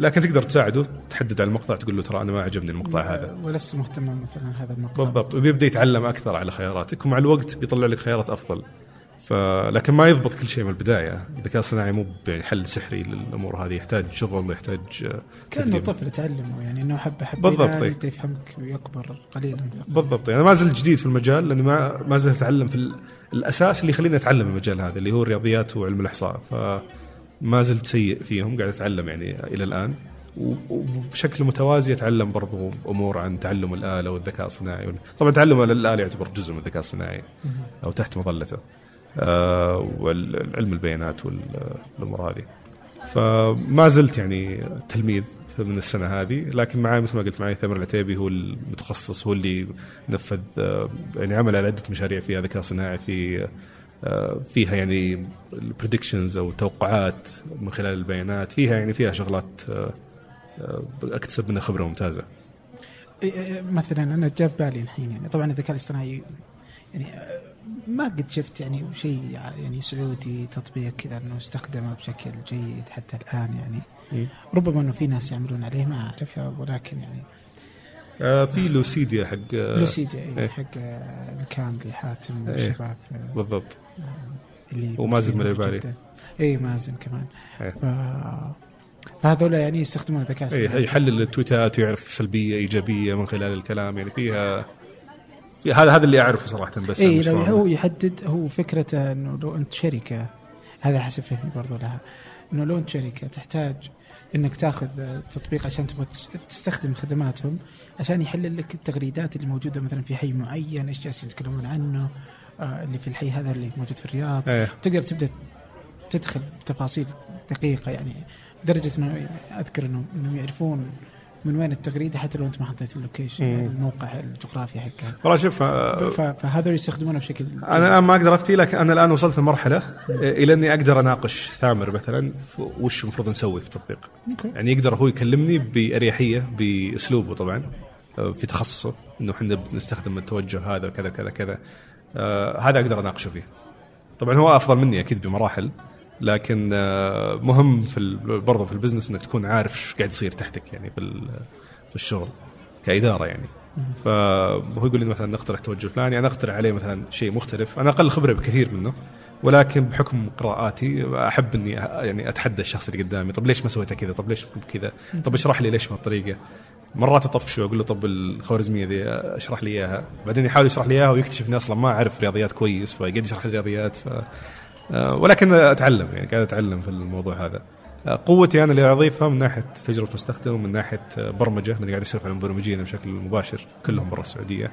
لكن تقدر تساعده تحدد على المقطع تقول له ترى أنا ما عجبني المقطع هذا. ولست مهتما مثلا هذا المقطع. بالضبط وبيبدا يتعلم أكثر على خياراتك ومع الوقت بيطلع لك خيارات أفضل. ف لكن ما يضبط كل شيء من البداية. الذكاء الصناعي مو يعني حل سحري للأمور هذه يحتاج شغل ويحتاج آه، كأنه. طفل تعلمه يعني إنه حبه حبه بالضبط،. يبدأ يفهمك ويكبر قليلا. بالضبط. يعني ما زلت جديد في المجال لأني ما ما زلت أتعلم في ال- الأساس اللي يخليني أتعلم المجال هذا اللي هو الرياضيات وعلم الإحصاء. فما زلت سيء فيهم قاعد أتعلم يعني إلى الآن. وبشكل متوازي أتعلم برضو أمور عن تعلم الآلة والذكاء الصناعي. طبعا تعلم الاله يعتبر جزء من الذكاء الصناعي أو تحت مظلته. والعلم البيانات والأمور هذه. فما زلت يعني تلميذ من السنة هذه لكن معي مثل ما قلت معي ثامر العتيبي هو المتخصص هو اللي نفذ آه، يعني عمل على عدة مشاريع فيها ذكاء صناعي في آه، فيها يعني البريدكشنز أو توقعات من خلال البيانات فيها يعني فيها شغلات آه، آه، أكتسب منها خبرة ممتازة. إيه، إيه، مثلا أنا جاب بالي الحين يعني طبعا الذكاء الاصطناعي يعني آه، ما قد شفت يعني شيء يعني سعودي تطبيق كذا إنه استخدمه بشكل جيد حتى الآن يعني ربما إنه في ناس يعملون عليه ما أعرف ولكن يعني آه، في لوسيديا حق آه، لوسيديا إيه. إيه. حق آه، الكاملي حاتم إيه. والشباب آه، بالضبط اللي ومازن مليباري. اي مازن كمان إيه. ف... فهذول يعني يستخدمون الذكاء اي يحلل التويتات ويعرف سلبية إيجابية من خلال الكلام يعني فيها في هذا هذا اللي أعرفه صراحة بس اي لو. هو يحدد هو فكرته إنه لو أنت شركة هذا حسب فهمي برضو لها إنه لو أنت شركة تحتاج إنك تاخذ تطبيق عشان تبغى تستخدم خدماتهم عشان يحلل لك التغريدات اللي موجودة مثلا في حي معين إيش جالسين يتكلمون عنه آه اللي في الحي هذا اللي موجود في الرياض إيه تقدر تبدأ تدخل بتفاصيل دقيقة يعني درجة انه أذكر انه إنهم يعرفون من وين التغريدة حتى لو أنت ما حطيت اللوكيشن. الموقع الجغرافي حقها والله شوف آه، ف- فهذول يستخدمونه بشكل أنا الآن ما أقدر أفتي لكن أنا الآن وصلت لمرحلة إلى أني أقدر أناقش ثامر مثلا وش المفروض نسوي في التطبيق. يعني يقدر هو يكلمني بأريحية بأسلوبه طبعا آه، في تخصصه إنه إحنا بنستخدم التوجه هذا وكذا كذا كذا آه، هذا أقدر أناقشه فيه. طبعا هو أفضل مني أكيد بمراحل لكن آه، مهم في برضه في البزنس إنك تكون عارف إيش قاعد يصير تحتك يعني في في الشغل كإدارة يعني. فهو يقول لي مثلا نقترح توجه فلاني أنا أقترح عليه مثلا شيء مختلف أنا أقل خبرة بكثير منه ولكن بحكم قراءاتي أحب إني يعني أتحدى الشخص اللي قدامي طب ليش ما سويتها كذا؟ طب ليش كذا؟ طب اشرح لي ليش بهالطريقة. مرات اطفشه أقول له طب الخوارزمية ذي أشرح لي إياها. بعدين يحاول يشرح لي إياها ويكتشف إني أصلا ما أعرف رياضيات كويس فيقعد يشرح لي رياضيات ف ولكن أتعلم يعني قاعد أتعلم في الموضوع هذا. آه، قوتي أنا اللي اضيفها من ناحية تجربة مستخدم ومن ناحية آه، برمجة لاني قاعد اسولف عن المبرمجين بشكل مباشر كلهم برا السعودية.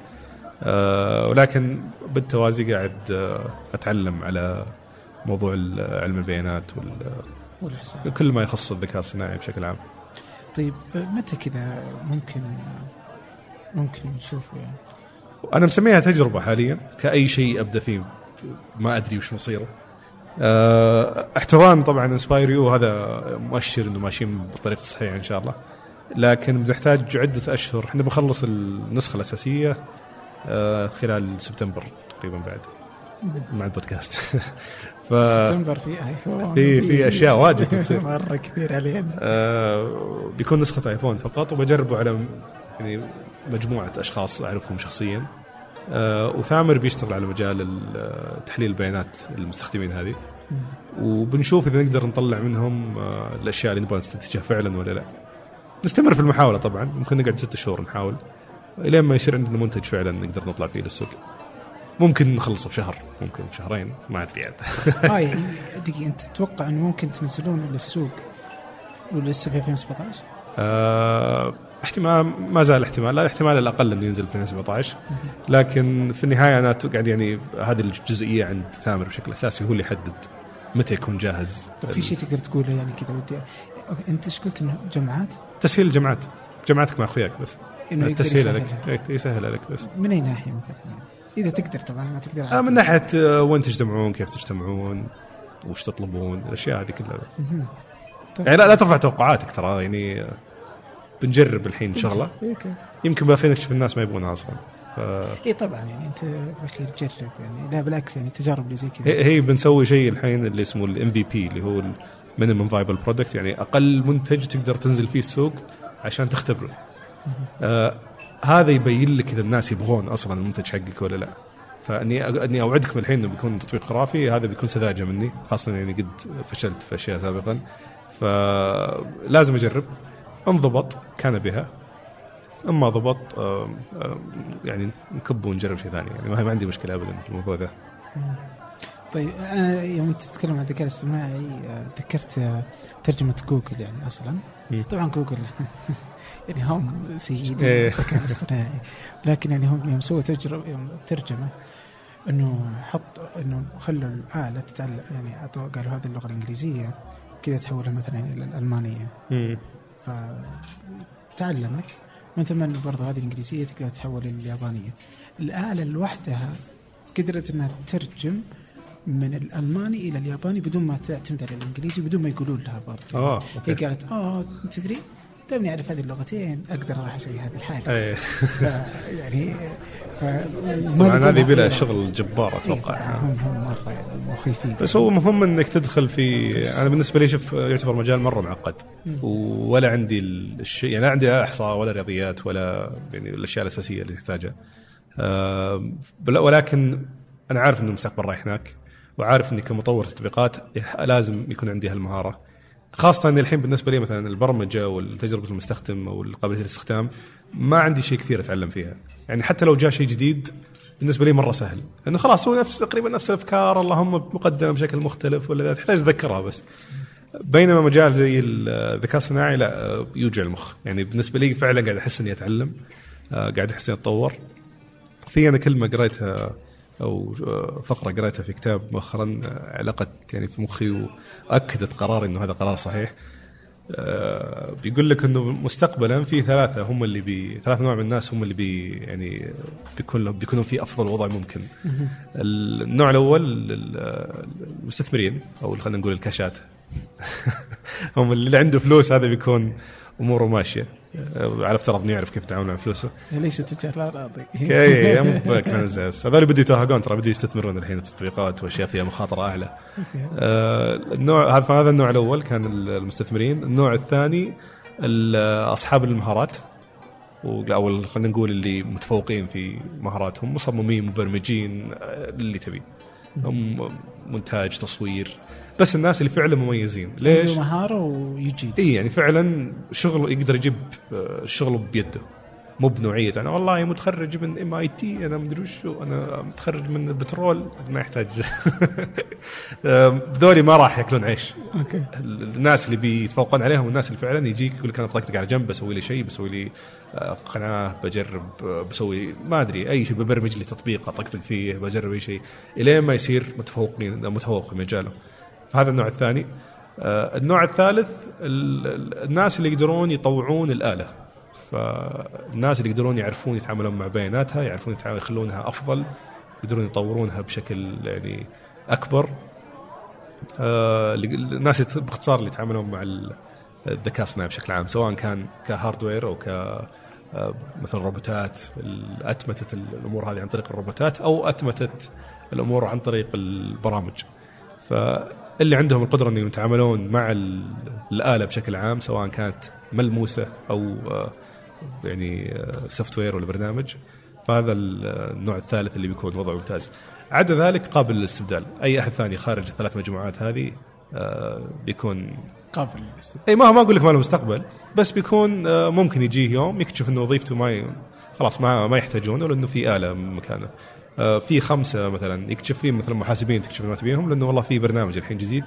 آه، ولكن بالتوازي قاعد آه، أتعلم على موضوع علم البيانات والحساب. وكل ما يخص الذكاء الصناعي بشكل عام. طيب آه، متى كذا ممكن آه، ممكن نشوفه يعني؟ أنا مسميها تجربة حاليا كأي شيء أبدأ فيه ما أدري وش مصيره. آه، احتضان طبعا انسبايريو هذا مؤشر إنه ماشيين بالطريق الصحيح إن شاء الله. لكن بنحتاج عدة أشهر. إحنا بنخلص النسخة الأساسية آه، خلال سبتمبر تقريبا بعد مع البودكاست. ف سبتمبر في iPhone آه. في- في أشياء واجد تصير. مرة كثير علينا. آه، بيكون نسخة iPhone فقط وبجربه على يعني مجموعة أشخاص أعرفهم شخصيا. آه، وثامر بيشتغل على مجال ال- تحليل البيانات المستخدمين هذه. وبنشوف إذا نقدر نطلع منهم آه، الأشياء اللي نبغى نستنتجها فعلا ولا لا. نستمر في المحاولة طبعا. ممكن نقعد ست شهور نحاول. إلين ما يصير عندنا منتج فعلا نقدر نطلع فيه للسوق. ممكن نخلصه في شهر ممكن في شهرين ما أدري عاد آه يعني دقيقة أنت تتوقع إنه ممكن تنزلون للسوق ولسه في 2017 آه، احتمال ما زال احتمال. لا احتمال الأقل إنه ينزل في 2017 لكن في النهاية أنا قاعد يعني هذه الجزئية عند ثامر بشكل أساسي هو اللي يحدد متى يكون جاهز طب في شيء تقدر تقوله يعني كذا ودي أنت إيش قلت إنه جامعات؟ تسهيل الجامعات. جامعاتك مع أخوياك بس. إنه التسهيل لك. إيه، يسهل عليك بس. من أي ناحية مثلا يعني؟ إذا تقدر طبعا ما تقدر آه من ناحية آه، وين تجتمعون كيف تجتمعون وش تطلبون الأشياء هذه كلها. طيب. يعني لا, لا ترفع توقعاتك ترى يعني آه، بنجرب الحين شغله أوكي. يمكن بالاخير نكتشف الناس ما يبغونها أصلا. ف... إي طبعا يعني أنت بالاخير جرب يعني لا بالعكس يعني التجارب اللي زي كذا. هي هي بنسوي شيء الحين اللي اسمه ال MVP اللي هو ال minimum viable product يعني أقل منتج تقدر تنزل فيه السوق عشان تختبره. آه هذا يبين لك إذا الناس يبغون أصلا المنتج حقك ولا لا. فأني أني أوعدكم الحين إنه بيكون تطبيق خرافي هذا بيكون سذاجة مني خاصة يعني قد فشلت في أشياء سابقا. فلازم أجرب. إن ضبط كان بها ما ضبط آم، آم، يعني نكب ونجرب شيء ثاني يعني ما عندي مشكلة ابدا في الموضوع ذا طيب أنا يوم تتكلم عن الذكاء الاصطناعي آه، ذكرت آه، ترجمة جوجل يعني أصلا. طبعا جوجل يعني هم سيدي إيه. الذكاء الاصطناعي لكن يعني هم يوم سووا تجربه يوم ترجمة إنه حط إنه خلوا الآلة تتعلم يعني اعطوا قالوا هذه اللغة الإنجليزية كذا تحولها مثلا إلى الألمانية. فتعلمت من ثم انه برضه هذه الإنجليزية تقدر تحول إلى اليابانية. الآلة لوحدها قدرت إنها تترجم من الألماني إلى الياباني بدون ما تعتمد على الإنجليزي بدون ما يقولون لها برضه. آه هي قالت آه تدري دامني أعرف هذه اللغتين أقدر راح أسوي هذه الحاجة. إيه. ف- يعني طبعا هذه بلا. شغل جبار إيه، أتوقع هم هم مرة يعني مخيفين. بس هو مهم إنك تدخل في أنا بالنسبة لي شوف يعتبر مجال مرة معقد. ولا عندي الشيء يعني لا عندي أحصاء ولا رياضيات ولا يعني الأشياء الأساسية اللي تحتاجها. بل- ولكن أنا عارف إنه المستقبل رايح هناك. وعارف إني كمطور تطبيقات لازم يكون عندي هالمهارة. خاصة إني الحين بالنسبة لي مثلا البرمجة والتجربة المستخدم أو قابلية الاستخدام ما عندي شيء كثير أتعلم فيها، يعني حتى لو جاء شيء جديد بالنسبة لي مرة سهل، لأنه خلاص هو نفس تقريبا نفس الأفكار اللهم مقدمة بشكل مختلف ولا تحتاج تذكرها بس. بينما مجال زي الذكاء الصناعي لا يوجع المخ، يعني بالنسبة لي فعلا قاعد أحس إني أتعلم، آه، قاعد أحس إني أتطور. في أنا كلمة قريتها أو آه، فقرة قريتها في كتاب مؤخرا آه، علقت يعني في مخي وأكدت قراري إنه هذا قرار صحيح. آه، بيقول لك إنه مستقبلا في ثلاثة هم اللي بي ثلاث نوع من الناس هم اللي بي يعني بيكون بيكونوا في أفضل وضع ممكن. النوع الأول ال- المستثمرين أو خلينا نقول الكاشات هم اللي عنده فلوس هذا بيكون أموره ماشية على افتراض انه يعرف كيف يتعامل مع فلوسه. ليسوا تجار مو بالك من الزاز. هذول بدوا يتوهقون ترى بدوا يستثمرون الحين في التطبيقات وأشياء فيها مخاطرة أعلى. آه، النوع هذا النوع الأول كان المستثمرين، النوع الثاني ال- أصحاب المهارات أو خلينا نقول اللي متفوقين في مهاراتهم مصممين مبرمجين آه، اللي تبي هم مونتاج تصوير بس الناس اللي فعلا مميزين. ليش؟ عنده مهارة ويجي إي يعني فعلا شغله يقدر يجيب آه، شغله بيده. مو بنوعية. أنا والله متخرج من MIT أنا مدري وشو أنا متخرج من البترول ما يحتاج. ذولي ما راح يأكلون عيش. okay. الناس اللي بيتفوقون عليهم الناس اللي فعلا يجيك يقول لك أنا بطقطق على جنب بسوي لي شيء بسوي لي آه، قناه بجرب آه، بسوي ما أدري أي شيء ببرمج لي تطبيق أطقطق فيه بجرب أي شيء. إلين ما يصير متفوقين متفوق في مجاله. فهذا النوع الثاني. آه، النوع الثالث ال- ال- الناس اللي يقدرون يطوعون الآلة. فالناس اللي يقدرون يعرفون يتعاملون مع بياناتها يعرفون يخلونها أفضل يقدرون يطورونها بشكل يعني أكبر. آه، الناس باختصار اللي يتعاملون مع ال- الذكاء الصناعي بشكل عام سواء كان كهاردوير أو ك آه، مثلا روبوتات اتمتت الأمور هذه عن طريق الروبوتات أو اتمتت الأمور عن طريق البرامج. فاللي عندهم القدرة إنهم يتعاملون مع ال- الآلة بشكل عام سواء كانت ملموسة أو آه، يعني software ولا برنامج. فهذا ال- النوع الثالث اللي بيكون وضعه ممتاز. عدا ذلك قابل للاستبدال. أي أحد ثاني خارج الثلاث مجموعات هذه آه، بيكون قابل للاستبدال. إي ما ما أقول لك ما له مستقبل بس بيكون آه، ممكن يجيه يوم يكتشف إنه وظيفته ما ي... خلاص ما ما يحتاجونه لأنه في آلة مكانه. آه، في خمسة مثلا يكتشف فيه مثلا محاسبين تكتشف ما تبيهم لأنه والله في برنامج الحين جديد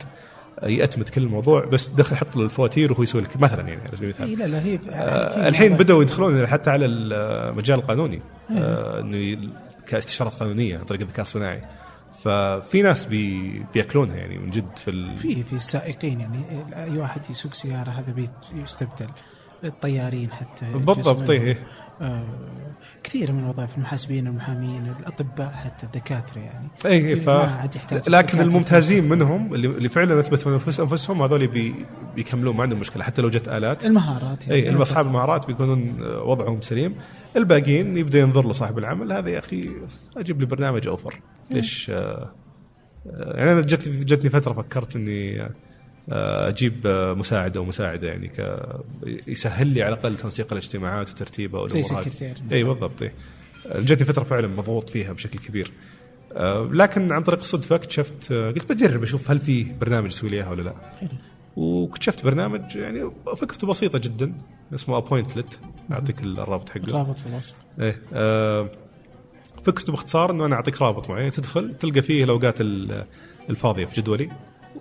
آه، يأتمت كل الموضوع بس دخل يحط له الفواتير وهو يسوي لك مثلا يعني على سبيل المثال اي لا لا هي آه، الحين بدأوا يدخلون حتى على المجال القانوني آه، إنه كاستشارات قانونية عن طريق الذكاء الصناعي ففي ناس بي بيأكلونها يعني من جد في ال... في في السائقين يعني أي واحد يسوق سيارة هذا بيت يستبدل الطيارين حتى بالضبط. إيه. آه كثير من الوظائف المحاسبين المحامين الأطباء حتى الدكاترة يعني. اي إيه، ف... لكن. الممتازين منهم اللي, فعلا اثبتوا أنفسهم هذول بي... بيكملون ما عندهم مشكلة حتى لو جت آلات. المهارات اي اللي اصحاب المهارات بيكونون آه، وضعهم سليم. الباقيين يبدأ ينظر له صاحب العمل هذا يا أخي أجيب لي برنامج أوفر. ليش؟ آه، آه، يعني أنا جت جتني فترة فكرت إني آه، أجيب آه، مساعد أو مساعده يعني ك يسهل لي على الأقل تنسيق الاجتماعات وترتيبها زي والامور هذه. سكرتير. إي بالضبط إي. جتني فترة فعلا مضغوط فيها بشكل كبير. آه، لكن عن طريق الصدفة اكتشفت آه، قلت بجرب أشوف هل في برنامج يسوي لي إياها ولا لا. حلو. واكتشفت برنامج يعني فكرته بسيطة جدا اسمه ابوينتلت أعطيك الرابط حقه. رابط في الوصف. إيه آه فكرته باختصار إنه أنا أعطيك رابط معين تدخل تلقى فيه الأوقات ال- الفاضية في جدولي.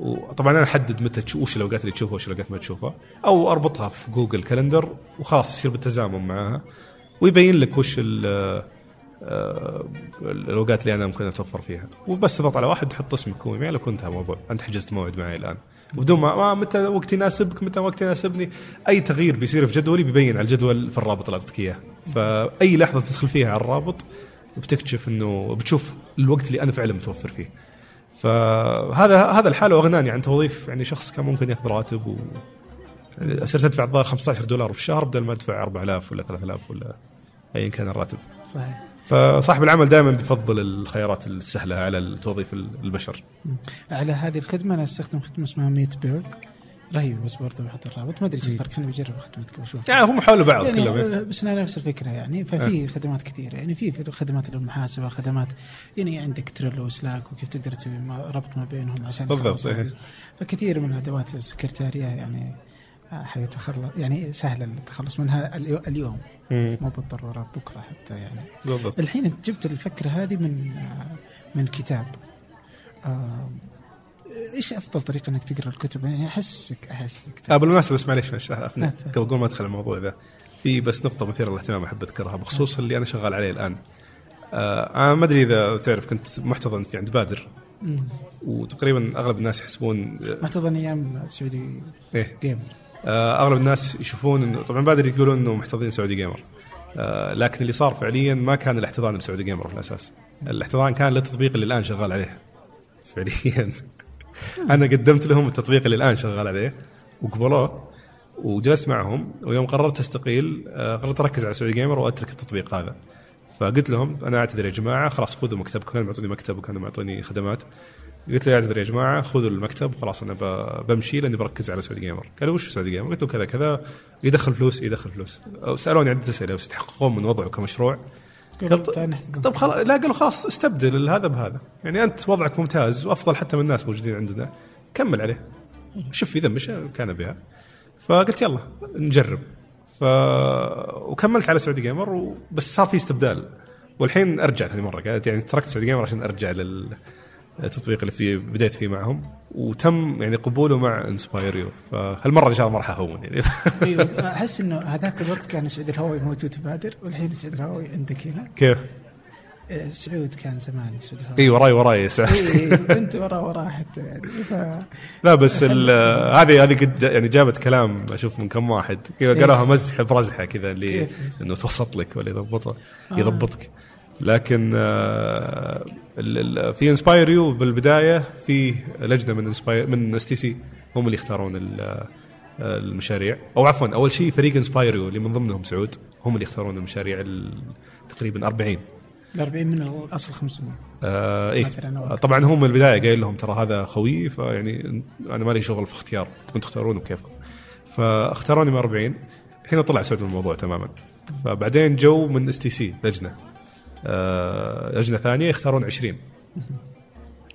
وطبعا أنا أحدد متى وش الأوقات اللي تشوفها وش الأوقات ما تشوفها. أو أربطها في جوجل كالندر وخلاص يصير بالتزامن معاها ويبين لك وش آه، الأوقات اللي أنا ممكن أتوفر فيها. وبس تضغط على واحد تحط اسمك وإيميلك وأنتهى الموضوع. أنت حجزت موعد معي الآن. بدون ما متى وقت يناسبك متى وقت يناسبني. أي تغيير بيصير في جدولي بيبين على الجدول في الرابط اللي أعطيتك إياه. فأي لحظة تدخل فيها على الرابط بتكتشف انه بتشوف الوقت اللي أنا فعلا متوفر فيه. فهذا هذا الحاله اغناني عن توظيف يعني شخص كان ممكن يأخذ راتب و يعني صرت ادفع الظاهر 15 دولار في الشهر بدل ما ادفع 4000 ولا 3000 ولا ايا كان الراتب. صحيح. فصاحب العمل دائما بيفضل الخيارات السهلة على التوظيف البشر. على هذه الخدمة أنا أستخدم خدمة اسمها Meetbird. رهيبه بس برضه بحط الرابط. ما أدري إيش الفرق خليني بجرب خدمتك واشوف يعني هم حول بعض يعني كلهم إيه. آه، بس أنا نفس الفكرة يعني. ففي خدمات كثيرة. يعني في خدمات للمحاسبة خدمات يعني عندك Trello و Slack وكيف تقدر تسوي ربط ما بينهم عشان بالضبط، إيه. فكثير من أدوات السكرتارية يعني آه، حيتخلص يعني سهلة التخلص منها اليو- اليوم. مم. مو بالضرورة بكرة حتى يعني. بالضبط. الحين جبت الفكرة هذه من آه، من كتاب. إيش أفضل طريقة إنك تقرأ الكتب؟ يعني احسك أحسك آه بالمناسبة بس معليش قبل ما أدخل الموضوع ذا في بس نقطة مثيرة للاهتمام أحب أذكرها بخصوص اللي أنا شغال عليه الآن. آه أنا ما أدري إذا تعرف كنت محتضن في عند بادر. مم. وتقريبا أغلب الناس يحسبون محتضن أيام سعودي إيه. Gamer آه، أغلب الناس يشوفون انه طبعا بادر يقولون إنه محتضنين سعودي Gamer آه، لكن اللي صار فعليا ما كان الاحتضان ل Saudi Gamer في الاساس الاحتضان كان للتطبيق اللي الآن شغال عليه فعليا. أنا قدمت لهم التطبيق اللي الآن شغال عليه وقبلوه وجلست معهم ويوم قررت أستقيل آه، قررت أركز على Saudi Gamer وأترك التطبيق هذا. فقلت لهم أنا أعتذر يا جماعة خلاص خذوا مكتبكم كانوا معطوني مكتب وكانوا معطوني خدمات. قلت له أعتذر يا جماعة خذوا المكتب وخلاص أنا بمشي لأني بركز على Saudi Gamer. قالوا وش Saudi Gamer؟ قلت له كذا كذا. يدخل فلوس يدخل فلوس. سألوني عدة أسئلة بس يتحققون من وضعه كمشروع طب خلاص لا قالوا خلاص استبدل هذا بهذا. يعني أنت وضعك ممتاز وأفضل حتى من الناس موجودين عندنا. كمل عليه. شوف إذا مشى كان بها. فقلت يلا نجرب. ف وكملت على Saudi Gamer و... بس صار في استبدال. والحين أرجع ثاني مره قالت يعني تركت Saudi Gamer عشان أرجع للتطبيق اللي في بديت فيه معهم وتم يعني قبوله مع InspireU فهالمرة إن شاء الله ما راح أهون يعني. أيوه أحس إنه هذاك الوقت كان سعود الهواوي موجود بادر والحين سعود الهواوي عندك هنا. كيف؟ آه، سعود كان زمان سعود الهواوي. اي وراي وراي سعد اي انت وراه وراه حتى يعني ف لا بس هذه هذه قد يعني جابت كلام أشوف من كم واحد. قالوها مزح برزح كذا اللي؟ إنه توسط لك ولا آه. يضبطك. لكن آه، ال- ال- في InspireU بالبداية في لجنة من Inspire من STC هم اللي يختارون آه، المشاريع. أو عفوا أول شيء فريق InspireU اللي من ضمنهم سعود هم اللي يختارون المشاريع ال- تقريبا 40 ال 40 من الاصل 500 آه أو- طبعا هم من البداية قايل لهم ترى هذا خوي فيعني أنا مالي شغل في اختيار تبون تختارونه بكيفكم. فاختاروني من 40 هنا طلع سعود من الموضوع تماما. فبعدين جو من STC لجنة. آه لجنة ثانية يختارون 20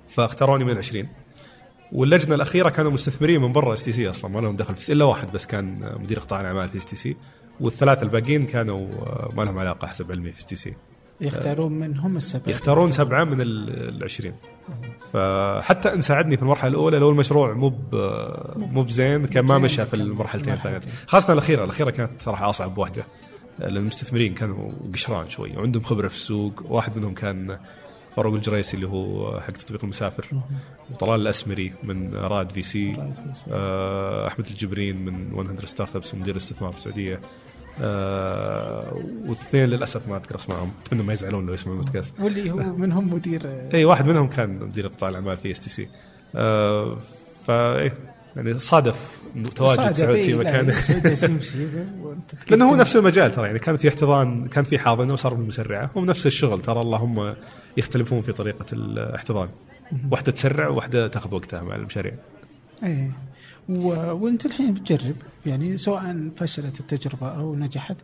فاختاروني من العشرين واللجنة الأخيرة كانوا مستثمرين من برا STC أصلا ما لهم دخل في إلا واحد بس كان مدير قطاع الأعمال في STC والثلاثة الباقيين كانوا ما لهم علاقة حسب علمي في STC يختارون منهم السبعة. يختارون سبعة من ال- العشرين. فحتى إن ساعدني في المرحلة الأولى لو المشروع مو مو بزين كان ما مشى في المرحلتين مرحلتين. خاصة الأخيرة. الأخيرة كانت صراحة أصعب واحدة. المستثمرين كانوا قشران شوي وعندهم خبرة في السوق واحد منهم كان فاروق الجريسي اللي هو حق تطبيق المسافر وطلال الأسمري من Raed VC آه، أحمد الجبرين من 500 Startups ومدير الاستثمار في السعودية. آه، واثنين للأسف ما أذكر أسمائهم اتمنى ما يزعلون لو يسمعون البودكاست. واللي هو منهم مدير إي واحد منهم كان مدير قطاع الأعمال في STC فايه يعني صادف تواجد سعود في مكانه لأنه هو نفس المجال ترى يعني كان في احتضان كان في حاضنه وصار بالمسرعه هم نفس الشغل ترى اللهم يختلفون في طريقة الاحتضان. واحدة تسرع وواحدة تاخذ وقتها مع المشاريع. إيه. و... وأنت الحين بتجرب يعني سواء فشلت التجربة أو نجحت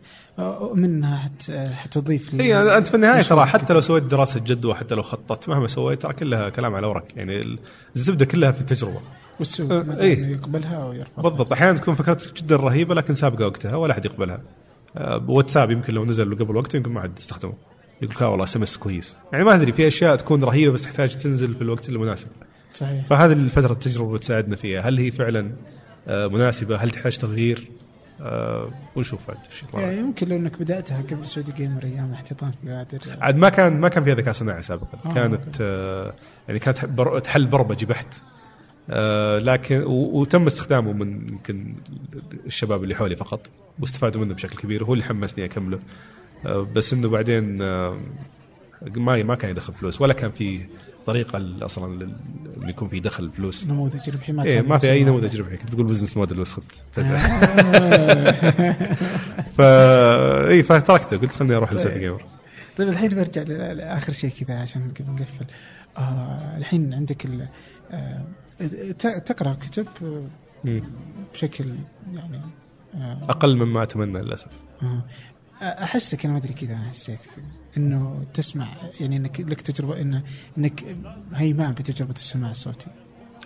منها حت... حتضيف لي اي أنت في النهاية ترى حتى. لو سويت دراسة جدوى حتى لو خططت مهما سويت ترى كلها كلام على ورق. يعني الزبدة كلها في التجربة. والسوق آه، إيه. يقبلها أو يرفضها. بالضبط. أحيانا تكون فكرتك جدا رهيبة لكن سابقة وقتها ولا أحد يقبلها. آه، واتساب يمكن لو نزل قبل وقته يمكن ما حد استخدمه. يقول لك والله SMS كويس. يعني ما أدري في أشياء تكون رهيبة بس تحتاج تنزل في الوقت المناسب. صحيح. فهذه الفترة التجربة بتساعدنا فيها. هل هي فعلا آه، مناسبة؟ هل تحتاج تغيير؟ آه، ونشوف إيش يطلع. يعني يمكن لو إنك بدأتها قبل Saudi Gamer أيام احتضان في بادر عاد ما كان ما كان فيها ذكاء صناعي سابقا. آه، كانت. آه يعني كانت بر- تحل برمجي بحت. آه لكن وتم استخدامه من يمكن الشباب اللي حولي فقط. واستفادوا منه بشكل كبير وهو اللي حمسني أكمله. آه بس إنه بعدين آه ما ما كان يدخل فلوس ولا كان في طريقة أصلا لل- إنه يكون في دخل فلوس. نموذج ربحي ما كان ما في أي. نموذج ربحي كنت تقول بزنس موديل بس آه. فا اي فتركته قلت خليني أروح لسوتي جيمر طيب الحين برجع لآخر شيء كذا عشان قبل نقفل. آه الحين عندك آه تقرأ كتب آه،. بشكل يعني آه أقل مما أتمنى للأسف آه. أحسك أنا ما أدري كذا أنا حسيت كذا إنه تسمع يعني إنك لك تجربة إن إنك هيمان بتجربة السماع الصوتي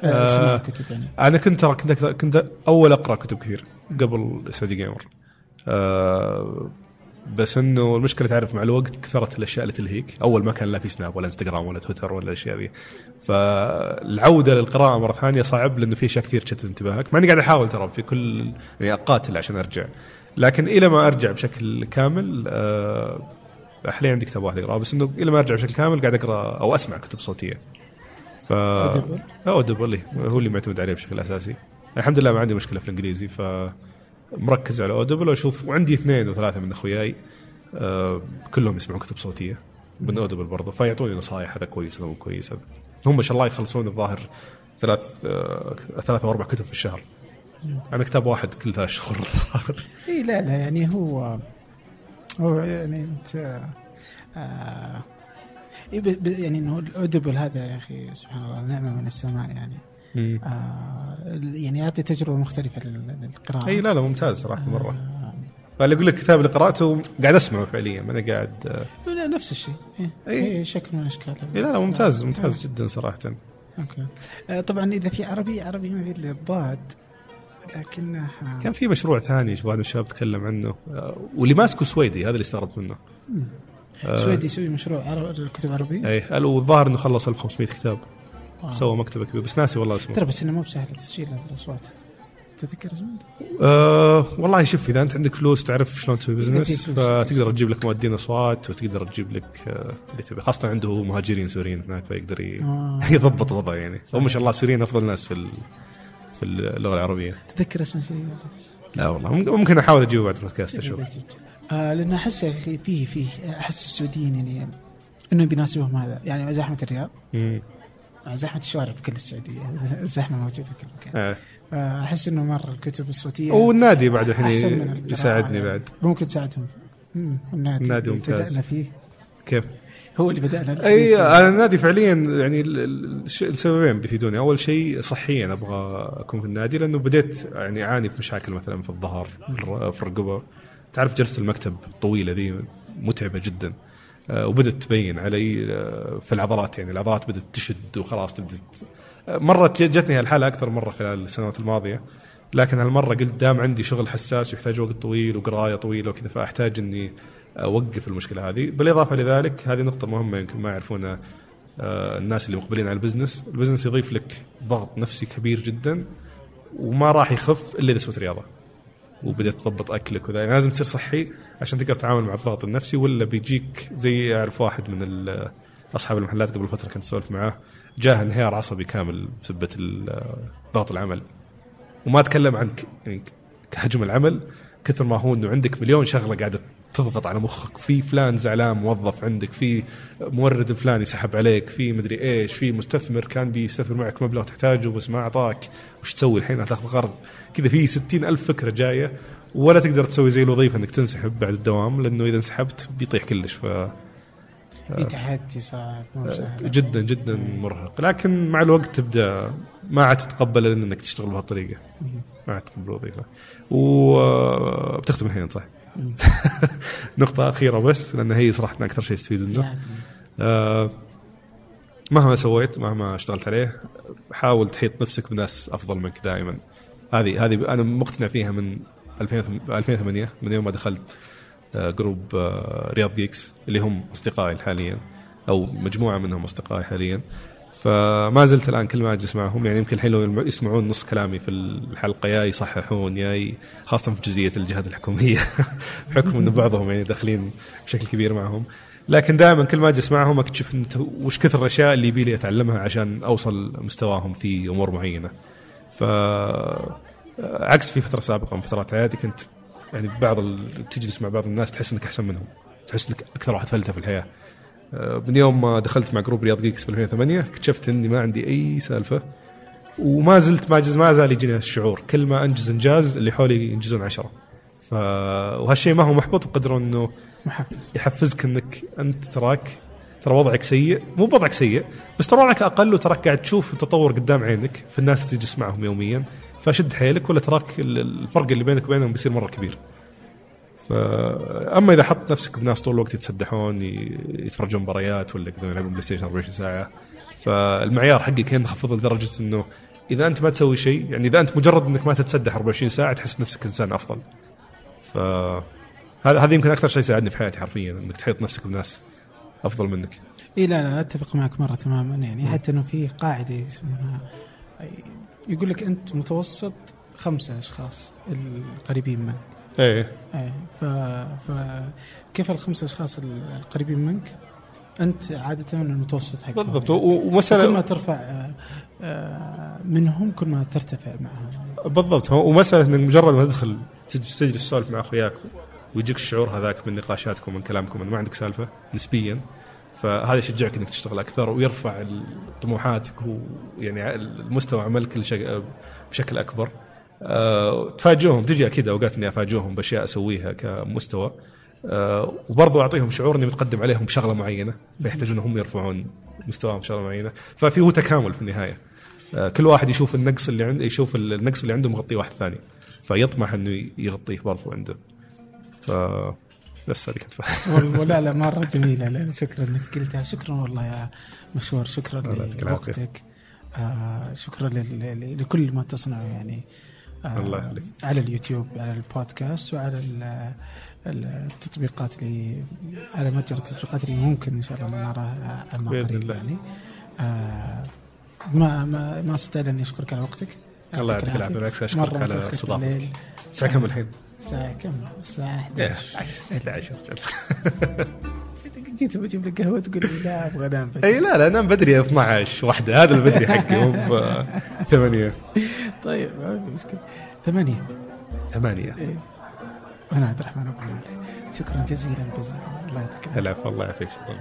آه. سماع الكتب يعني أنا كنت ترى كنت كنت أول أقرأ كتب كثير قبل سعودي جيمر آه بس إنه المشكلة تعرف مع الوقت كثرت الأشياء اللي تلهيك. أول ما كان لا في سناب ولا إنستغرام ولا تويتر ولا الأشياء ذي. فالعودة للقراءة مرة ثانية صعب لأنه في أشياء كثير تشتت انتباهك. مع إني قاعد أحاول ترى في كل يعني اقاتل عشان أرجع. لكن إلى ما أرجع بشكل كامل آه حاليا عندي كتاب واحد أقرأه. بس إنه إلى ما أرجع بشكل كامل قاعد أقرأ أو أسمع كتب صوتية. ف؟ Audible هو اللي معتمد عليه بشكل أساسي. الحمد لله ما عندي مشكلة في الإنجليزي ف مركز على Audible وأشوف وعندي اثنين وثلاثه من أخوياي آه كلهم يسمعون كتب صوتية من Audible برضه فيعطوني نصائح هذا كويس هذا مو كويس. هذا هم ما شاء الله يخلصون الظاهر ثلاث آه ثلاث أو أربع كتب في الشهر. أنا كتاب واحد كل ثلاث شهور الظاهر. إي لا لا يعني هو هو يعني أنت آه يعني إنه ال Audible هذا يا أخي سبحان الله نعمة من السماء يعني. آه يعني يعطي تجربة مختلفة لل- للقراءة. إي لا لا ممتاز صراحة مرة. آه فاللي أقول لك الكتاب اللي قرأته قاعد أسمعه فعليا ما أنا قاعد آه. لا نفس الشيء. إيه. إيه. شكل من أشكال. إي لا لا ممتاز ممتاز جدا صراحة. okay. آه طبعا إذا في عربي عربي ما في إلا الضاد لكنه كان في مشروع ثاني واحد من الشباب تكلم عنه آه، واللي ماسكه سويدي هذا اللي استغربت منه. آه، سويدي يسوي مشروع عربي كتب عربي؟ إي قال والظاهر إنه خلص 1500 كتاب. آه. سوى مكتبة كبيرة. بس ناسي والله اسمه. ترى بس إنه مو بسهل تسجيل الأصوات. تذكر اسمه؟ أه والله شوف إذا أنت عندك فلوس تعرف شلون تسوي business. فتقدر تجيب لك مؤدين أصوات وتقدر تجيب لك آه، اللي تبي. خاصة عنده مهاجرين سوريين هناك فيقدر آه. يضبط وضعه يعني. هم ما شاء الله السوريين أفضل ناس في في اللغة العربية. تذكر اسمه شيء؟ لا والله. ممكن- أحاول أجيبه بعد البودكاست أشوف. آه لأن أحس فيه فيه أحس السعوديين يعني انه بيناسبهم هذا. يعني زحمه الرياض. زحمة الشوارع في كل السعودية الزحمه موجودة في كل مكان آه. فاحس إنه مرة الكتب الصوتية والنادي بعد الحين يساعدني. بعد ممكن تساعدهم النادي النادي ممتاز. بدأنا فيه كيف؟ هو اللي بدأنا أي. أنا النادي فعليا يعني السببين بيفيدوني أول شيء صحيا أبغى أكون في النادي لأنه بديت يعني أعاني بمشاكل مثلا في الظهر في الر- في الرقبة تعرف جلسة المكتب الطويلة ذي متعبة جدا وبدت تبين علي آه، في العضلات يعني العضلات بدأت تشد وخلاص تبدأ آه، مرت جتني هالحالة أكثر مرة خلال السنوات الماضية لكن هالمرة قلت دام عندي شغل حساس ويحتاج وقت طويل وقراية طويلة وكذا فأحتاج إني أوقف المشكلة هذه. بالإضافة لذلك هذه نقطة مهمة يمكن ما يعرفونها الناس اللي مقبلين على ال business. ال business يضيف لك ضغط نفسي كبير جدا وما راح يخف إلا إذا سويت رياضة. وبدأت تضبط أكلك وذا. يعني لازم تصير صحي عشان تقدر تتعامل مع الضغط النفسي ولا بيجيك زي أعرف واحد من أصحاب المحلات قبل فترة كنت اسولف معاه جاه انهيار عصبي كامل بسبة ضغط العمل. وما أتكلم عن يعني كحجم العمل كثر ما هو إنه عندك مليون شغلة قاعدة تضغط على مخك. في فلان زعلان موظف عندك في مورد فلاني سحب عليك في مدري إيش في مستثمر كان بيستثمر معك مبلغ تحتاجه بس ما أعطاك. وش تسوي الحين؟ هتاخذ قرض كذا في ستين ألف فكرة جاية ولا تقدر تسوي زي الوظيفة إنك تنسحب بعد الدوام لأنه إذا انسحبت بيطيح كلش. ف في تحدي صعب جدا جدا مرهق. لكن مع الوقت تبدأ ما عاد تتقبل إنك تشتغل بهالطريقة. ما عاد تقبل الوظيفة. وبتختم الحين صح؟ نقطة أخيرة بس لأن هي صراحة أكثر شيء استفيد منه. آه مهما سويت مهما اشتغلت عليه حاول تحيط نفسك بناس أفضل منك دائما. هذه هذه أنا مقتنع فيها من 2008 من يوم ما دخلت آه group آه Riyadh Geeks اللي هم أصدقائي حاليا أو مجموعة منهم أصدقائي حاليا. فما زلت الآن كل ما أجلس معهم. يعني يمكن الحين لو يسمعون نص كلامي في الحلقة يا يصححون يا خاصة في جزئية الجهات الحكومية. بحكم انه بعضهم يعني داخلين بشكل كبير معهم. لكن دائما كل ما أجلس معهم أكتشف انت وش كثر الأشياء اللي يبي لي أتعلمها عشان أوصل مستواهم في أمور معينة. ف عكس في فترة سابقة من فترات حياتي كنت يعني بعض تجلس مع بعض الناس تحس إنك أحسن منهم تحس إنك أكثر واحد فلتة في الحياة. من يوم ما دخلت مع group Riyadh Geeks في 2008 اكتشفت إني ما عندي أي سالفة وما زلت ما ما زال يجيني الشعور. كل ما أنجز إنجاز اللي حولي ينجزون عشرة. ف وهالشيء ما هو محبط بقدر إنه محفز. يحفزك إنك أنت تراك. ترى وضعك سيء. مو بوضعك سيء بس ترى وضعك أقل وتراك قاعد تشوف التطور قدام عينك في الناس اللي تجلس معهم يوميا. فشد حيلك ولا تراك الفرق اللي بينك وبينهم بيصير مرة كبير. أما إذا حط نفسك بناس طول الوقت يتسدحون يتفرجون مباريات ولا يقدرون يلعبون PlayStation 24 ساعة. فالمعيار حقك ينخفض لدرجة إنه إذا أنت ما تسوي شيء يعني إذا أنت مجرد إنك ما تتسدح 24 ساعة تحس نفسك إنسان أفضل. ف هذا هذا يمكن أكثر شيء ساعدني في حياتي حرفيا إنك تحيط نفسك بناس أفضل منك. إي لا لا أتفق معك مرة تماما. يعني حتى إنه في قاعدة يسمونها يقول لك أنت متوسط خمسة أشخاص القريبين منك. إيه. إيه ف... ف كيف الخمسة أشخاص القريبين منك؟ أنت عادة المتوسط حقهم بالضبط. ومساله كل ما ترفع آه، آه، منهم كل ما ترتفع معهم. بالضبط. ومساله انك مجرد ما تدخل تجلس تسولف مع أخوياك ويجيك الشعور هذاك من نقاشاتكم ومن كلامكم أنه ما عندك سالفة نسبيا فهذا يشجعك إنك تشتغل أكثر ويرفع طموحاتك ويعني المستوى عملك بشكل أكبر. أه تفاجئهم تجي أكيد أوقات إني أفاجئهم بأشياء أسويها كمستوى. أه وبرضو أعطيهم شعور إني متقدم عليهم بشغلة معينة فيحتاجون هم يرفعون مستواهم بشغلة معينة. ففي هو تكامل في النهاية. أه كل واحد يشوف النقص اللي عنده يشوف النقص اللي عنده مغطيه واحد ثاني. فيطمح إنه يغطيه برضو عنده. ف بس هذه كنت ولا لا مرة جميلة. لا شكرا إنك قلتها. شكرا والله يا مشوار. شكرا لوقتك. آه شكرا لكل ما تصنعه يعني. الله يخليك. على اليوتيوب على البودكاست وعلى التطبيقات اللي على متجر التطبيقات اللي ممكن إن شاء الله نراها عما قريب يعني. آه ما ما ما أستطيع اني أشكرك على وقتك. الله يعطيك العافية. بالعكس أشكرك على استضافتك الساعة كم الحين؟ الساعة كم؟ الساعة 11 11 جيت بجيب لك قهوة تقول لي لا أبغى أنام بدري. أي لا لا أنام بدري 12 واحدة هذا البدري حقي مو ثمانية. طيب ما في مشكلة. ثمانية. ثمانية. إيه. أنا عبد الرحمن أبو شكرا جزيلا جزيلا. الله يعطيك العافية. الله يعافيك شكرا.